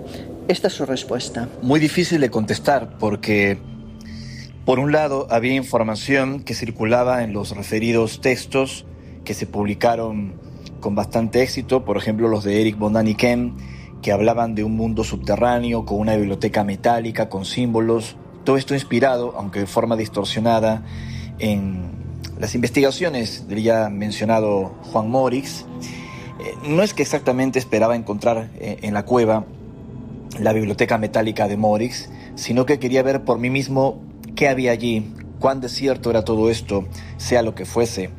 Esta es su respuesta. Muy difícil de contestar porque, por un lado, había información que circulaba en los referidos textos que se publicaron con bastante éxito, por ejemplo los de Eric Kem, que hablaban de un mundo subterráneo con una biblioteca metálica, con símbolos, todo esto inspirado, aunque de forma distorsionada, en las investigaciones del ya mencionado Juan Morix. Eh, no es que exactamente esperaba encontrar eh, en la cueva la biblioteca metálica de Morix, sino que quería ver por mí mismo qué había allí, cuán desierto era todo esto, sea lo que fuese.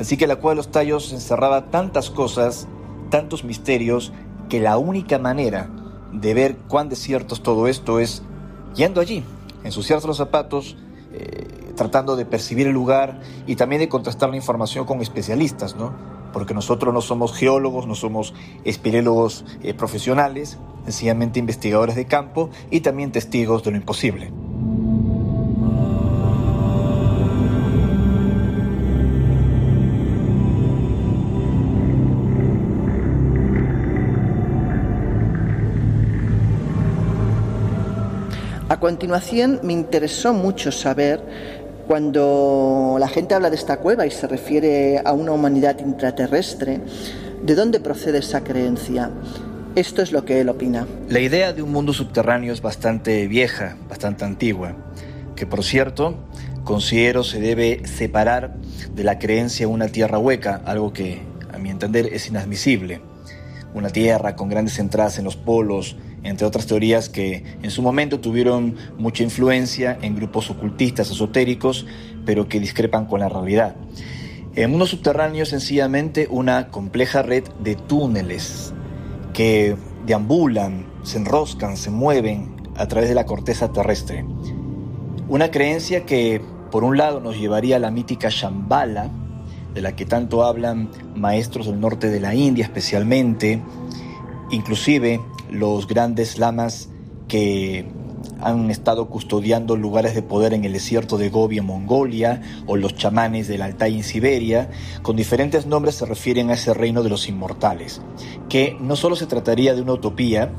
Así que la cueva de los tallos encerraba tantas cosas, tantos misterios, que la única manera de ver cuán desierto es todo esto es yendo allí, ensuciarse los zapatos, eh, tratando de percibir el lugar y también de contrastar la información con especialistas, ¿no? Porque nosotros no somos geólogos, no somos espirólogos eh, profesionales, sencillamente investigadores de campo y también testigos de lo imposible. A continuación, me interesó mucho saber cuando la gente habla de esta cueva y se refiere a una humanidad intraterrestre, ¿de dónde procede esa creencia? Esto es lo que él opina. La idea de un mundo subterráneo es bastante vieja, bastante antigua, que por cierto considero se debe separar de la creencia en una tierra hueca, algo que a mi entender es inadmisible. Una tierra con grandes entradas en los polos, entre otras teorías que en su momento tuvieron mucha influencia en grupos ocultistas esotéricos, pero que discrepan con la realidad. El mundo subterráneo sencillamente una compleja red de túneles que deambulan, se enroscan, se mueven a través de la corteza terrestre. Una creencia que, por un lado, nos llevaría a la mítica Shambhala, de la que tanto hablan maestros del norte de la India especialmente, inclusive los grandes lamas que han estado custodiando lugares de poder en el desierto de Gobi en Mongolia o los chamanes del Altai en Siberia, con diferentes nombres se refieren a ese reino de los inmortales, que no solo se trataría de una utopía,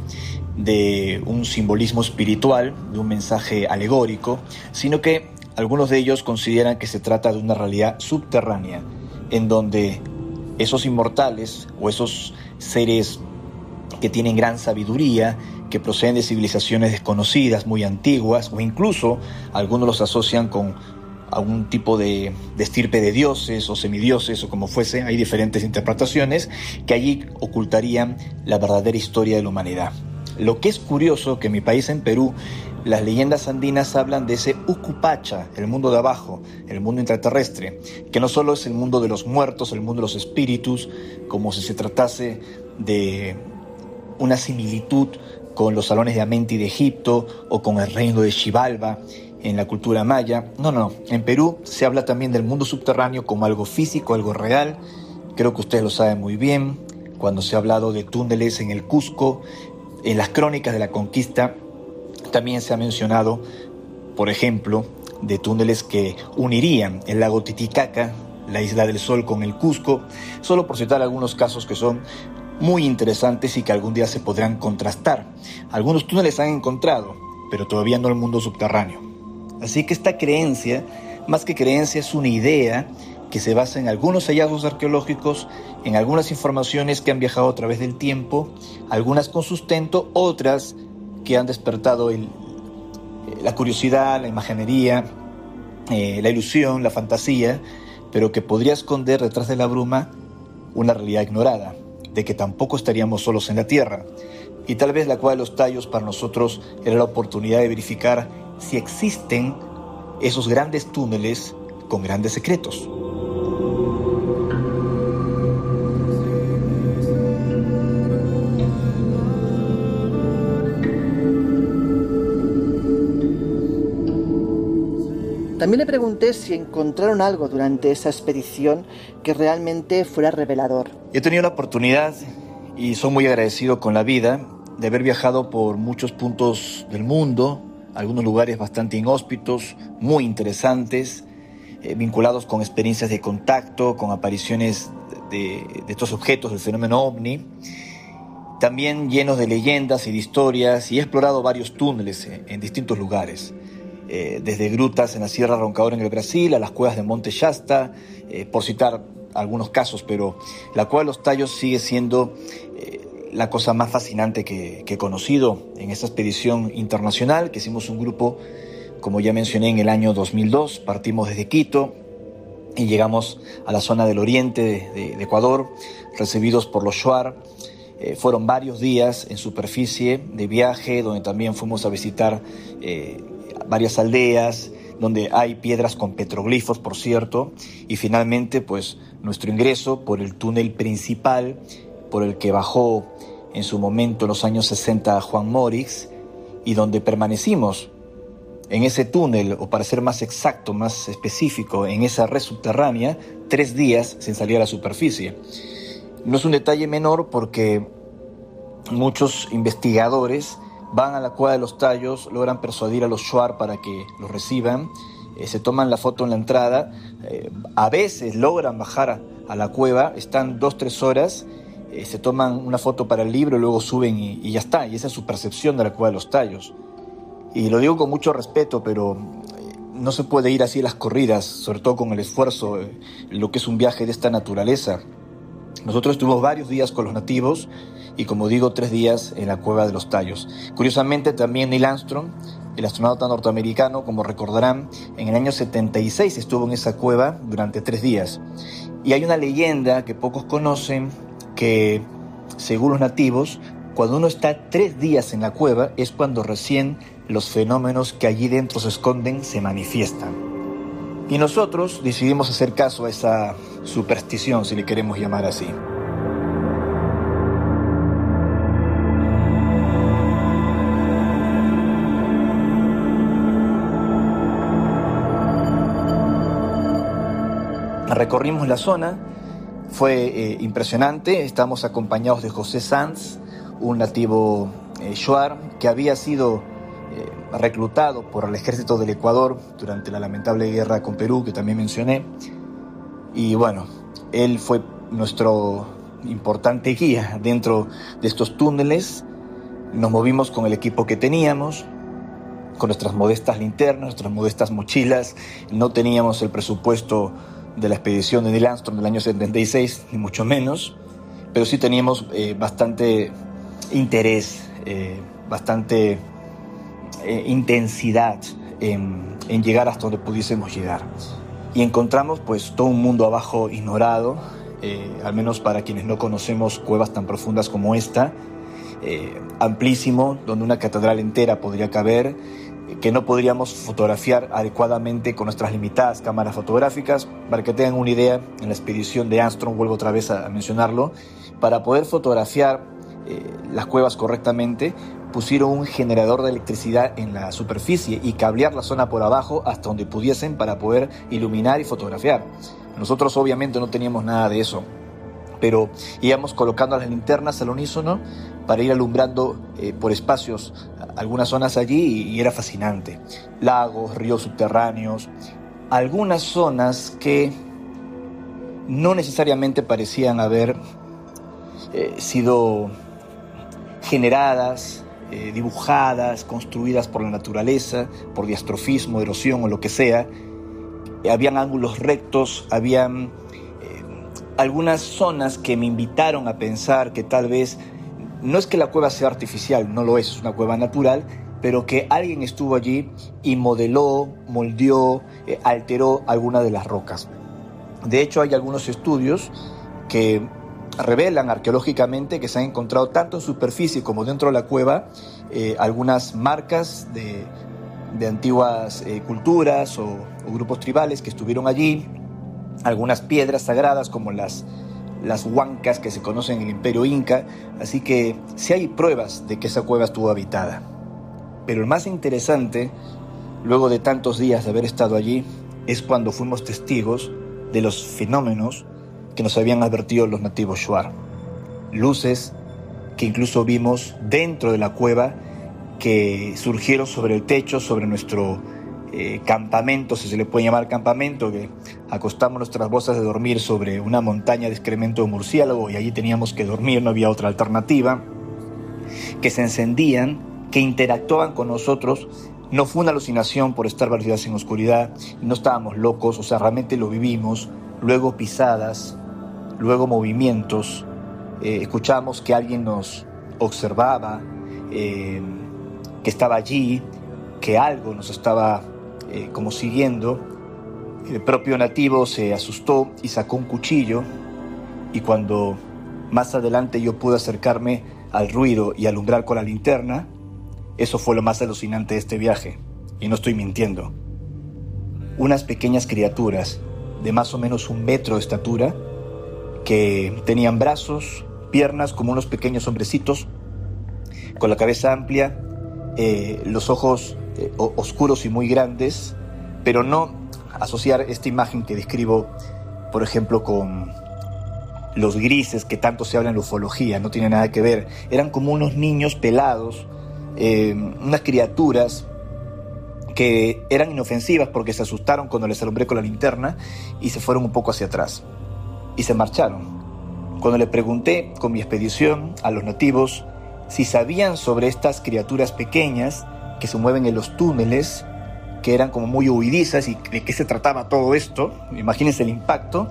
de un simbolismo espiritual, de un mensaje alegórico, sino que algunos de ellos consideran que se trata de una realidad subterránea, en donde esos inmortales o esos seres que tienen gran sabiduría, que proceden de civilizaciones desconocidas, muy antiguas, o incluso algunos los asocian con algún tipo de, de, estirpe de dioses o semidioses o como fuese, hay diferentes interpretaciones que allí ocultarían la verdadera historia de la humanidad. Lo que es curioso que en mi país, en Perú, las leyendas andinas hablan de ese Ucupacha, el mundo de abajo, el mundo intraterrestre, que no solo es el mundo de los muertos, el mundo de los espíritus, como si se tratase de una similitud con los salones de Amenti de Egipto o con el reino de Xibalba en la cultura maya. No, no, en Perú se habla también del mundo subterráneo como algo físico, algo real. Creo que ustedes lo saben muy bien. Cuando se ha hablado de túneles en el Cusco, en las crónicas de la conquista, también se ha mencionado, por ejemplo, de túneles que unirían el lago Titicaca, la isla del Sol con el Cusco, solo por citar algunos casos que son muy interesantes y que algún día se podrán contrastar. Algunos túneles han encontrado, pero todavía no el mundo subterráneo. Así que esta creencia, más que creencia, es una idea que se basa en algunos hallazgos arqueológicos, en algunas informaciones que han viajado a través del tiempo, algunas con sustento, otras que han despertado el, la curiosidad, la imaginería, eh, la ilusión, la fantasía, pero que podría esconder detrás de la bruma una realidad ignorada de que tampoco estaríamos solos en la Tierra. Y tal vez la cueva de los tallos para nosotros era la oportunidad de verificar si existen esos grandes túneles con grandes secretos. También le pregunté si encontraron algo durante esa expedición que realmente fuera revelador. He tenido la oportunidad y soy muy agradecido con la vida de haber viajado por muchos puntos del mundo, algunos lugares bastante inhóspitos, muy interesantes, eh, vinculados con experiencias de contacto, con apariciones de, estos objetos del fenómeno ovni, también llenos de leyendas y de historias, y he explorado varios túneles en distintos lugares. Eh, desde grutas en la Sierra Roncador en el Brasil a las cuevas de Monte Shasta, eh, por citar algunos casos, pero la cueva de los tallos sigue siendo eh, la cosa más fascinante que, he conocido en esta expedición internacional, que hicimos un grupo, como ya mencioné, en el año 2002, partimos desde Quito y llegamos a la zona del oriente de, Ecuador, recibidos por los Shuar. Fueron varios días en superficie de viaje, donde también fuimos a visitar varias aldeas, donde hay piedras con petroglifos, por cierto, y finalmente, pues, nuestro ingreso por el túnel principal por el que bajó en su momento en los años 60 Juan Morix y donde permanecimos en ese túnel, o para ser más exacto, más específico, en esa red subterránea, tres días sin salir a la superficie. No es un detalle menor porque muchos investigadores van a la cueva de los tallos, logran persuadir a los Shuar para que los reciban, eh, se toman la foto en la entrada, eh, a veces logran bajar a, la cueva, están dos, tres horas, eh, se toman una foto para el libro, luego suben y, ya está, y esa es su percepción de la cueva de los tallos. Y lo digo con mucho respeto, pero no se puede ir así las corridas, sobre todo con el esfuerzo, lo que es un viaje de esta naturaleza. Nosotros estuvimos varios días con los nativos y como digo, tres días en la cueva de los tallos. Curiosamente también Neil Armstrong, el astronauta norteamericano, como recordarán, en el año 76 estuvo en esa cueva durante tres días. Y hay una leyenda que pocos conocen que, según los nativos, cuando uno está tres días en la cueva es cuando recién los fenómenos que allí dentro se esconden se manifiestan. Y nosotros decidimos hacer caso a esa superstición, si le queremos llamar así. Recorrimos la zona, fue eh, impresionante, estamos acompañados de José Sanz, un nativo eh, shuar que había sido reclutado por el ejército del Ecuador durante la lamentable guerra con Perú que también mencioné. Y bueno, él fue nuestro importante guía dentro de estos túneles. Nos movimos con el equipo que teníamos, con nuestras modestas linternas, nuestras modestas mochilas. No teníamos el presupuesto de la expedición de Neil Armstrong del año 76, ni mucho menos, pero sí teníamos eh, bastante interés, eh, bastante eh, intensidad en, llegar hasta donde pudiésemos llegar. Y encontramos pues todo un mundo abajo ignorado, al menos para quienes no conocemos cuevas tan profundas como esta, amplísimo, donde una catedral entera podría caber, que no podríamos fotografiar adecuadamente con nuestras limitadas cámaras fotográficas. Para que tengan una idea, en la expedición de Armstrong, vuelvo otra vez a mencionarlo, para poder fotografiar eh, las cuevas correctamente, pusieron un generador de electricidad en la superficie y cablear la zona por abajo hasta donde pudiesen para poder iluminar y fotografiar. Nosotros obviamente no teníamos nada de eso, pero íbamos colocando las linternas al unísono para ir alumbrando eh, por espacios algunas zonas allí y, era fascinante. Lagos, ríos subterráneos, algunas zonas que no necesariamente parecían haber eh, sido generadas, eh, dibujadas, construidas por la naturaleza, por diastrofismo, erosión o lo que sea. habían ángulos rectos, habían algunas zonas que me invitaron a pensar que tal vez no es que la cueva sea artificial, no lo es, es una cueva natural, pero que alguien estuvo allí y modeló, moldeó, eh, alteró alguna de las rocas. De hecho, hay algunos estudios que revelan arqueológicamente que se han encontrado tanto en superficie como dentro de la cueva eh, algunas marcas de, antiguas eh, culturas o grupos tribales que estuvieron allí, algunas piedras sagradas como las las huancas que se conocen en el imperio inca, así que sí hay pruebas de que esa cueva estuvo habitada. Pero el más interesante, luego de tantos días de haber estado allí, es cuando fuimos testigos de los fenómenos que nos habían advertido los nativos Shuar. Luces que incluso vimos dentro de la cueva que surgieron sobre el techo, sobre nuestro eh, campamento, si se le puede llamar campamento, que acostamos nuestras bolsas de dormir sobre una montaña de excremento de murciélago y allí teníamos que dormir, no había otra alternativa, que se encendían, que interactuaban con nosotros. No fue una alucinación por estar varios días en oscuridad, no estábamos locos, o sea, realmente lo vivimos. Luego pisadas, luego movimientos, eh, escuchamos que alguien nos observaba, eh, que estaba allí, que algo nos estaba eh, como siguiendo. El propio nativo se asustó y sacó un cuchillo y cuando más adelante yo pude acercarme al ruido y alumbrar con la linterna, eso fue lo más alucinante de este viaje, y no estoy mintiendo. Unas pequeñas criaturas de más o menos un metro de estatura, que tenían brazos, piernas como unos pequeños hombrecitos, con la cabeza amplia, eh, los ojos eh, oscuros y muy grandes, pero no asociar esta imagen que describo, por ejemplo, con los grises que tanto se habla en la ufología, no tiene nada que ver. Eran como unos niños pelados, eh, unas criaturas que eran inofensivas porque se asustaron cuando les alumbré con la linterna y se fueron un poco hacia atrás y se marcharon. Cuando le pregunté con mi expedición a los nativos si sabían sobre estas criaturas pequeñas, que se mueven en los túneles, que eran como muy huidizas y de qué se trataba todo esto, imagínense el impacto,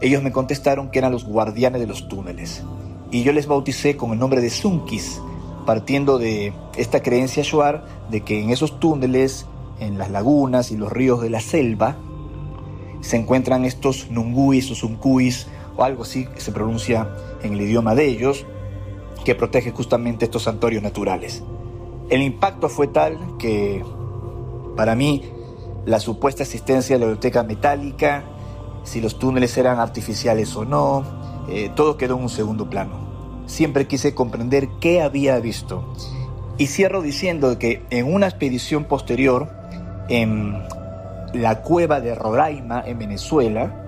ellos me contestaron que eran los guardianes de los túneles. Y yo les bauticé con el nombre de Sunkis, partiendo de esta creencia shuar de que en esos túneles, en las lagunas y los ríos de la selva, se encuentran estos nunguis o sunkuis o algo así que se pronuncia en el idioma de ellos, que protege justamente estos santuarios naturales. El impacto fue tal que para mí la supuesta existencia de la biblioteca metálica, si los túneles eran artificiales o no, eh, todo quedó en un segundo plano. Siempre quise comprender qué había visto. Y cierro diciendo que en una expedición posterior, en la cueva de Roraima, en Venezuela,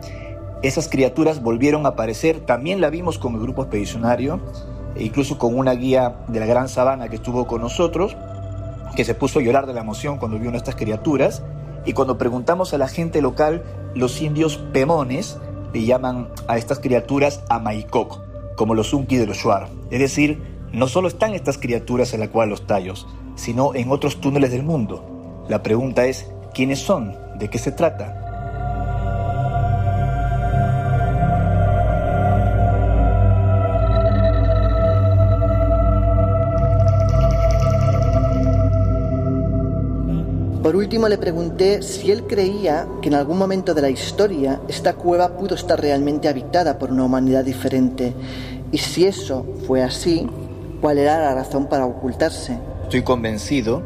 esas criaturas volvieron a aparecer. También la vimos con el grupo expedicionario, e incluso con una guía de la Gran Sabana que estuvo con nosotros, que se puso a llorar de la emoción cuando vio estas criaturas. Y cuando preguntamos a la gente local, los indios pemones le llaman a estas criaturas Amaikok, como los Unki de los Shuar. Es decir, no solo están estas criaturas en la cual los tallos, sino en otros túneles del mundo. La pregunta es, ¿quiénes son? ¿De qué se trata? Por último le pregunté si él creía que en algún momento de la historia esta cueva pudo estar realmente habitada por una humanidad diferente y si eso fue así, cuál era la razón para ocultarse. Estoy convencido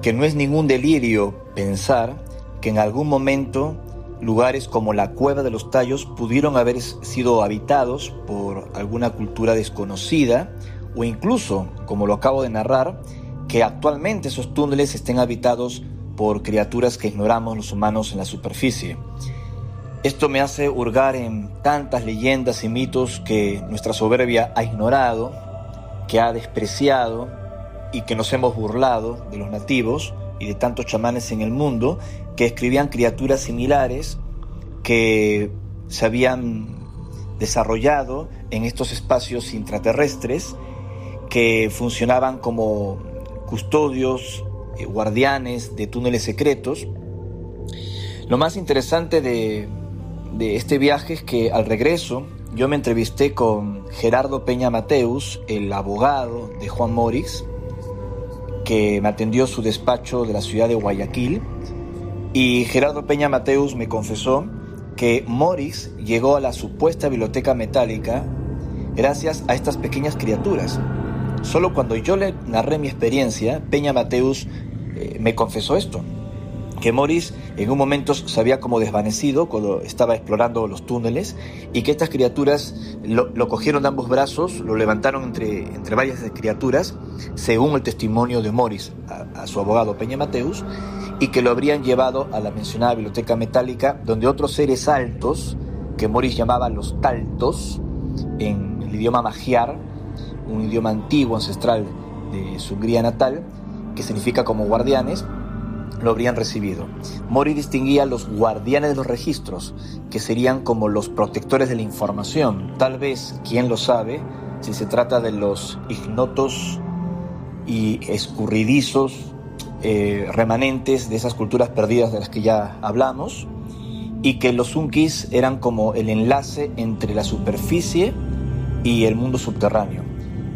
que no es ningún delirio pensar que en algún momento lugares como la cueva de los tallos pudieron haber sido habitados por alguna cultura desconocida o incluso, como lo acabo de narrar, que actualmente esos túneles estén habitados por criaturas que ignoramos los humanos en la superficie. Esto me hace hurgar en tantas leyendas y mitos que nuestra soberbia ha ignorado, que ha despreciado y que nos hemos burlado de los nativos y de tantos chamanes en el mundo que escribían criaturas similares que se habían desarrollado en estos espacios intraterrestres que funcionaban como custodios, eh, guardianes de túneles secretos. Lo más interesante de, este viaje es que al regreso yo me entrevisté con Gerardo Peña Mateus, el abogado de Juan Morix, que me atendió su despacho de la ciudad de Guayaquil. Y Gerardo Peña Mateus me confesó que Morix llegó a la supuesta biblioteca metálica gracias a estas pequeñas criaturas. Solo cuando yo le narré mi experiencia, Peña Mateus eh, me confesó esto, que Morris en un momento se había como desvanecido cuando estaba explorando los túneles y que estas criaturas lo, cogieron de ambos brazos, lo levantaron entre, entre varias criaturas, según el testimonio de Morris a, a su abogado Peña Mateus, y que lo habrían llevado a la mencionada biblioteca metálica, donde otros seres altos, que Morris llamaba los taltos, en el idioma magiar, un idioma antiguo, ancestral de su Hungría natal, que significa como guardianes, lo habrían recibido. Mori distinguía los guardianes de los registros, que serían como los protectores de la información. Tal vez, quién lo sabe, si se trata de los ignotos y escurridizos eh, remanentes de esas culturas perdidas de las que ya hablamos, y que los Unkis eran como el enlace entre la superficie y el mundo subterráneo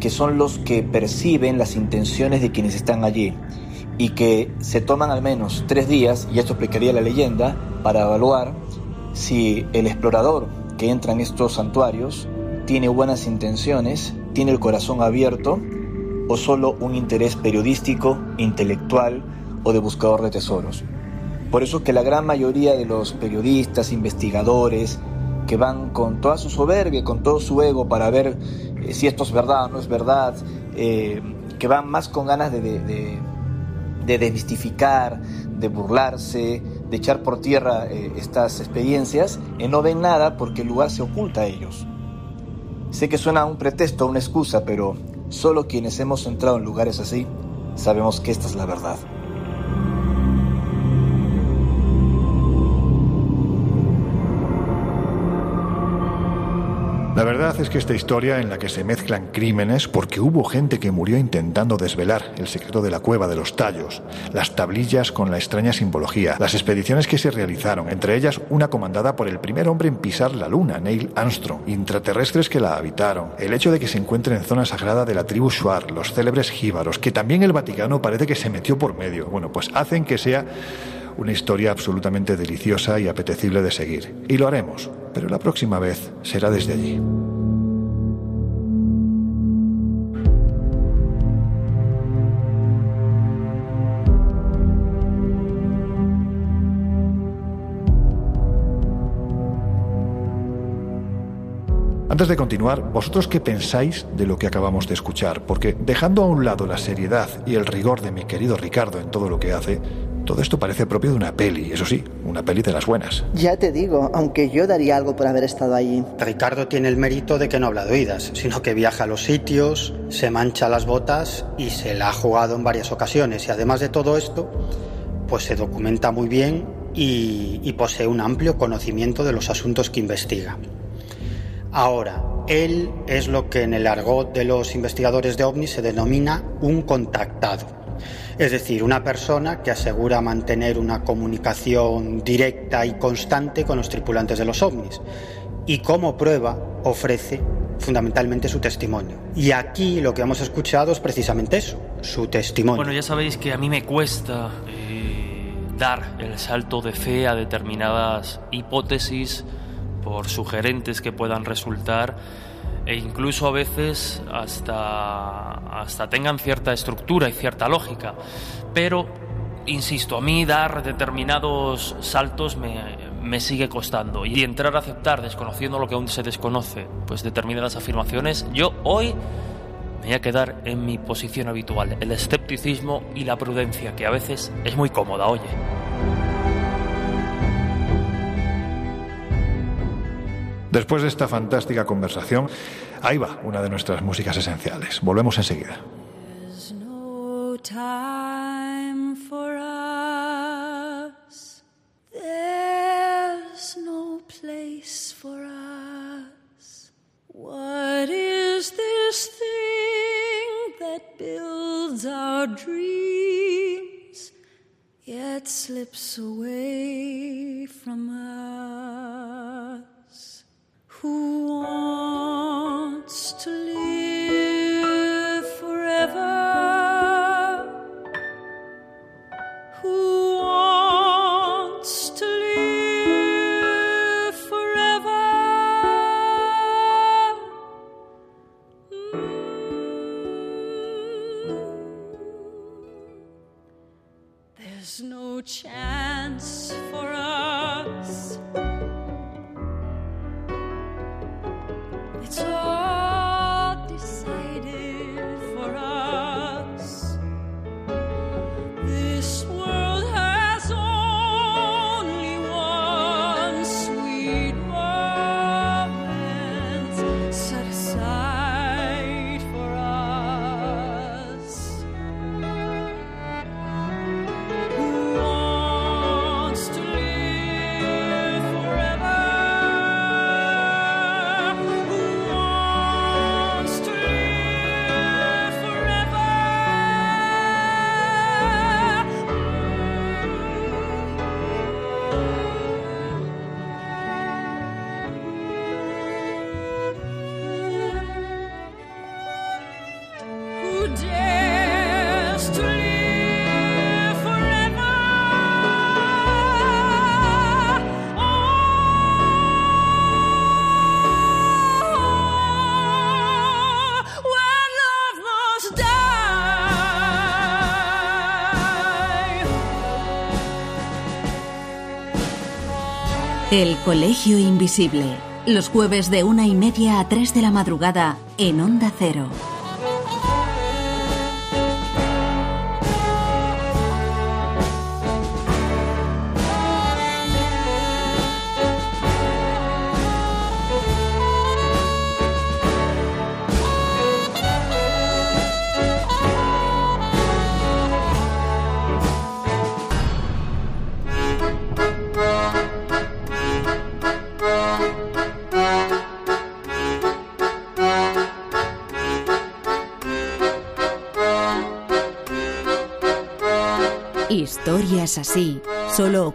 que son los que perciben las intenciones de quienes están allí y que se toman al menos tres días, y esto explicaría la leyenda, para evaluar si el explorador que entra en estos santuarios tiene buenas intenciones, tiene el corazón abierto o solo un interés periodístico, intelectual o de buscador de tesoros. Por eso que la gran mayoría de los periodistas, investigadores, que van con toda su soberbia, con todo su ego para ver eh, si esto es verdad o no es verdad, eh, que van más con ganas de, desmistificar, de burlarse, de echar por tierra eh, estas experiencias, no ven nada porque el lugar se oculta a ellos. Sé que suena un pretexto, una excusa, pero solo quienes hemos entrado en lugares así sabemos que esta es la verdad. La verdad es que esta historia en la que se mezclan crímenes, porque hubo gente que murió intentando desvelar el secreto de la cueva de los tallos, las tablillas con la extraña simbología, las expediciones que se realizaron, entre ellas una comandada por el primer hombre en pisar la luna, Neil Armstrong, intraterrestres que la habitaron, el hecho de que se encuentre en zona sagrada de la tribu Shuar, los célebres jíbaros, que también el Vaticano parece que se metió por medio, bueno, pues hacen que sea una historia absolutamente deliciosa y apetecible de seguir. Y lo haremos, pero la próxima vez será desde allí. Antes de continuar, ¿vosotros qué pensáis de lo que acabamos de escuchar? Porque dejando a un lado la seriedad y el rigor de mi querido Ricardo en todo lo que hace, todo esto parece propio de una peli, eso sí, una peli de las buenas. Ya te digo, aunque yo daría algo por haber estado allí. Ricardo tiene el mérito de que no habla de oídas, sino que viaja a los sitios, se mancha las botas y se la ha jugado en varias ocasiones. Y además de todo esto, pues se documenta muy bien y, y posee un amplio conocimiento de los asuntos que investiga. Ahora, él es lo que en el argot de los investigadores de ovnis se denomina un contactado. Es decir, una persona que asegura mantener una comunicación directa y constante con los tripulantes de los ovnis. Y como prueba ofrece fundamentalmente su testimonio. Y aquí lo que hemos escuchado es precisamente eso, su testimonio. Bueno, ya sabéis que a mí me cuesta eh, dar el salto de fe a determinadas hipótesis por sugerentes que puedan resultar e incluso a veces hasta, hasta tengan cierta estructura y cierta lógica. Pero, insisto, a mí dar determinados saltos me, me sigue costando y entrar a aceptar, desconociendo lo que aún se desconoce, pues determinadas afirmaciones, yo hoy me voy a quedar en mi posición habitual, el escepticismo y la prudencia, que a veces es muy cómoda, oye. Después de esta fantástica conversación, ahí va una de nuestras músicas esenciales. Volvemos enseguida. What is this thing that builds our dreams yet slips away from us? Who wants to live El Colegio Invisible. Los jueves de una y media a tres de la madrugada en Onda Cero.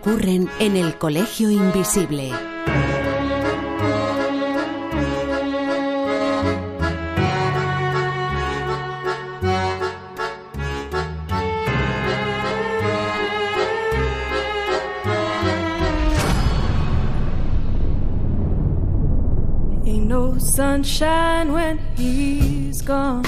Ocurren en el Colegio Invisible. Ain't no sunshine when he's gone.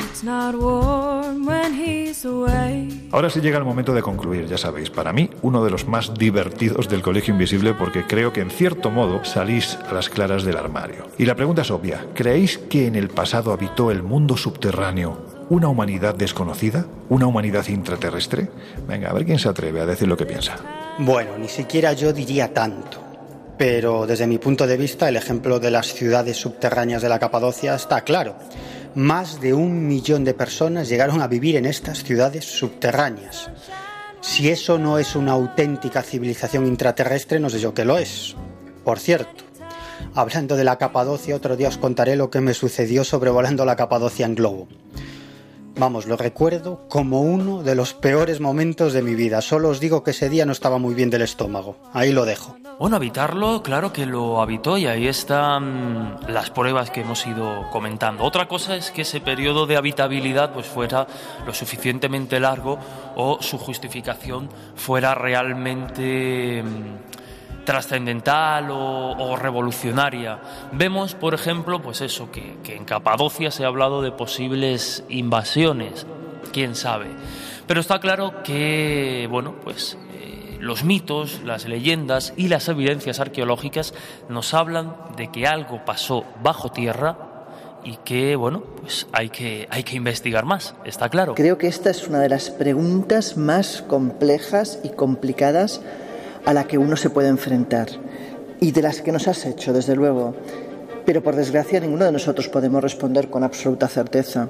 It's not warm when he's away. Ahora sí llega el momento de concluir, ya sabéis, para mí uno de los más divertidos del Colegio Invisible porque creo que en cierto modo salís a las claras del armario. Y la pregunta es obvia, ¿creéis que en el pasado habitó el mundo subterráneo una humanidad desconocida? ¿Una humanidad intraterrestre? Venga, a ver quién se atreve a decir lo que piensa. Bueno, ni siquiera yo diría tanto. Pero desde mi punto de vista, el ejemplo de las ciudades subterráneas de la Capadocia está claro. Más de un millón de personas llegaron a vivir en estas ciudades subterráneas. Si eso no es una auténtica civilización intraterrestre, no sé yo qué lo es. Por cierto, hablando de la Capadocia, otro día os contaré lo que me sucedió sobrevolando la Capadocia en globo. Vamos, lo recuerdo como uno de los peores momentos de mi vida. Solo os digo que ese día no estaba muy bien del estómago. Ahí lo dejo. Bueno, habitarlo, claro que lo habitó y ahí están las pruebas que hemos ido comentando. Otra cosa es que ese periodo de habitabilidad pues fuera lo suficientemente largo o su justificación fuera realmente mm, trascendental o, o revolucionaria. Vemos, por ejemplo, pues eso, que, que en Capadocia se ha hablado de posibles invasiones, quién sabe. Pero está claro que, bueno, pues eh, los mitos, las leyendas y las evidencias arqueológicas nos hablan de que algo pasó bajo tierra y que, bueno, pues hay que, hay que investigar más, está claro. Creo que esta es una de las preguntas más complejas y complicadas a la que uno se puede enfrentar y de las que nos has hecho, desde luego. Pero por desgracia ninguno de nosotros podemos responder con absoluta certeza.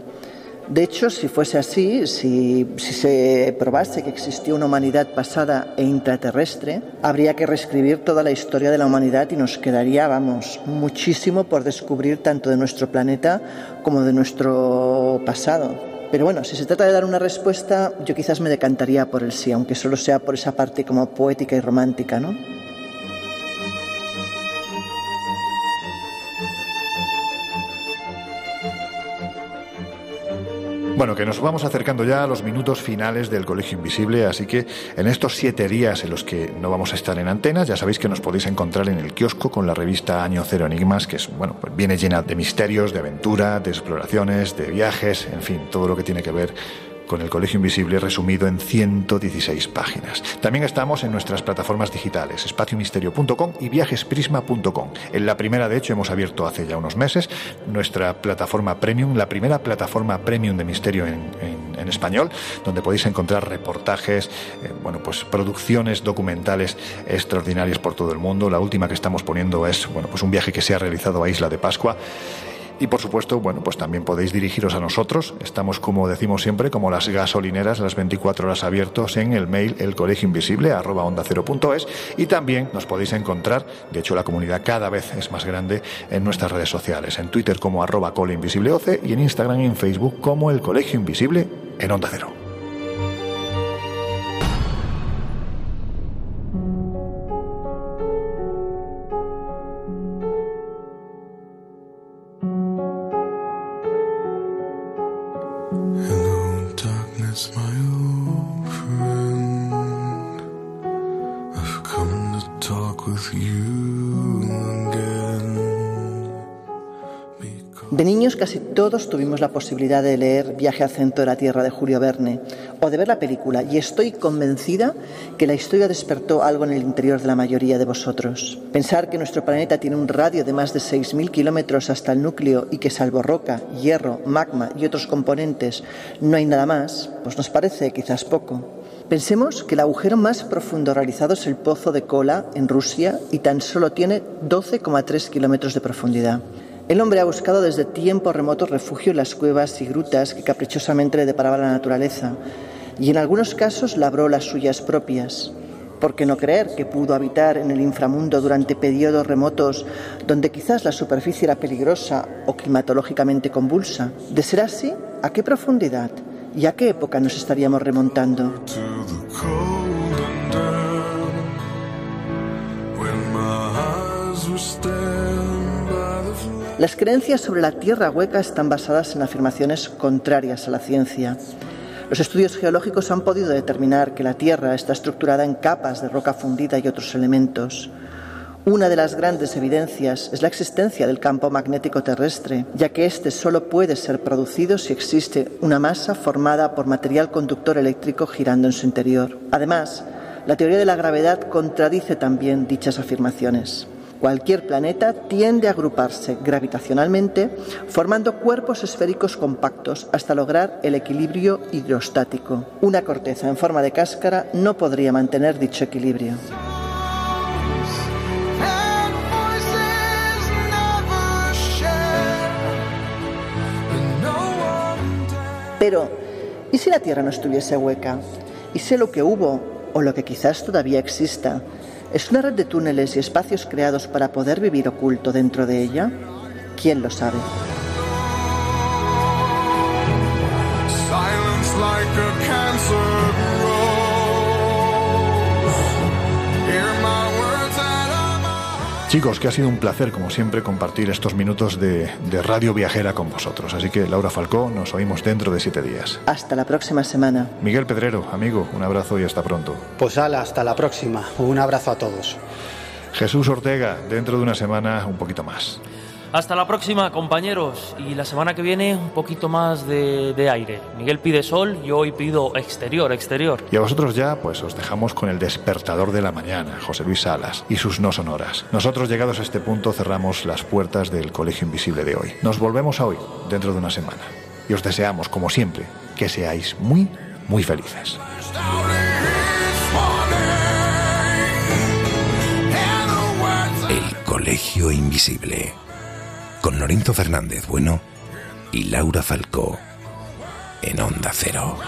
De hecho, si fuese así, si, se probase que existió una humanidad pasada e intraterrestre, habría que reescribir toda la historia de la humanidad y nos quedaría, vamos, muchísimo por descubrir tanto de nuestro planeta como de nuestro pasado. Pero bueno, si se trata de dar una respuesta, yo quizás me decantaría por el sí, aunque solo sea por esa parte como poética y romántica, ¿no? Bueno, que nos vamos acercando ya a los minutos finales del Colegio Invisible, así que en estos siete días en los que no vamos a estar en antenas, ya sabéis que nos podéis encontrar en el kiosco con la revista Año Cero Enigmas, que es, bueno, pues viene llena de misterios, de aventura, de exploraciones, de viajes, en fin, todo lo que tiene que ver con el Colegio Invisible resumido en 116 páginas. También estamos en nuestras plataformas digitales, espaciomisterio.com y viajesprisma.com. En la primera, de hecho, hemos abierto hace ya unos meses nuestra plataforma premium, la primera plataforma premium de misterio en, español, donde podéis encontrar reportajes, eh, bueno, pues producciones documentales extraordinarias por todo el mundo. La última que estamos poniendo es, bueno, pues un viaje que se ha realizado a Isla de Pascua. Y por supuesto, bueno, pues también podéis dirigiros a nosotros. Estamos, como decimos siempre, como las gasolineras, las 24 horas abiertos en el mail el colegio invisible arroba onda cero punto es. Y también nos podéis encontrar, de hecho la comunidad cada vez es más grande en nuestras redes sociales, en Twitter como arroba coleinvisibleoce y en Instagram y en Facebook como el colegio invisible en onda cero. De niños casi todos tuvimos la posibilidad de leer Viaje al centro de la Tierra de Julio Verne o de ver la película y estoy convencida que la historia despertó algo en el interior de la mayoría de vosotros. Pensar que nuestro planeta tiene un radio de más de 6.000 kilómetros hasta el núcleo y que salvo roca, hierro, magma y otros componentes no hay nada más, pues nos parece quizás poco. Pensemos que el agujero más profundo realizado es el Pozo de Kola en Rusia y tan solo tiene 12,3 kilómetros de profundidad. El hombre ha buscado desde tiempos remotos refugio en las cuevas y grutas que caprichosamente le deparaba la naturaleza y en algunos casos labró las suyas propias. ¿Por qué no creer que pudo habitar en el inframundo durante periodos remotos donde quizás la superficie era peligrosa o climatológicamente convulsa? De ser así, ¿a qué profundidad? ¿Y a qué época nos estaríamos remontando? Las creencias sobre la Tierra hueca están basadas en afirmaciones contrarias a la ciencia. Los estudios geológicos han podido determinar que la Tierra está estructurada en capas de roca fundida y otros elementos. Una de las grandes evidencias es la existencia del campo magnético terrestre, ya que éste solo puede ser producido si existe una masa formada por material conductor eléctrico girando en su interior. Además, la teoría de la gravedad contradice también dichas afirmaciones. Cualquier planeta tiende a agruparse gravitacionalmente, formando cuerpos esféricos compactos hasta lograr el equilibrio hidrostático. Una corteza en forma de cáscara no podría mantener dicho equilibrio. Pero, ¿y si la Tierra no estuviese hueca? ¿Y si lo que hubo, o lo que quizás todavía exista, es una red de túneles y espacios creados para poder vivir oculto dentro de ella? ¿Quién lo sabe? Chicos, que ha sido un placer, como siempre, compartir estos minutos de, de, radio viajera con vosotros. Así que, Laura Falcó, nos oímos dentro de siete días. Hasta la próxima semana. Miguel Pedrero, amigo, un abrazo y hasta pronto. Pues ala, hasta la próxima. Un abrazo a todos. Jesús Ortega, dentro de una semana, un poquito más. Hasta la próxima, compañeros. Y la semana que viene, un poquito más de, de, aire. Miguel pide sol, yo hoy pido exterior, exterior. Y a vosotros ya, pues os dejamos con el despertador de la mañana, José Luis Salas, y sus no sonoras. Nosotros, llegados a este punto, cerramos las puertas del Colegio Invisible de hoy. Nos volvemos a hoy, dentro de una semana. Y os deseamos, como siempre, que seáis muy, muy felices. El Colegio Invisible con Lorenzo Fernández Bueno y Laura Falcó en Onda Cero.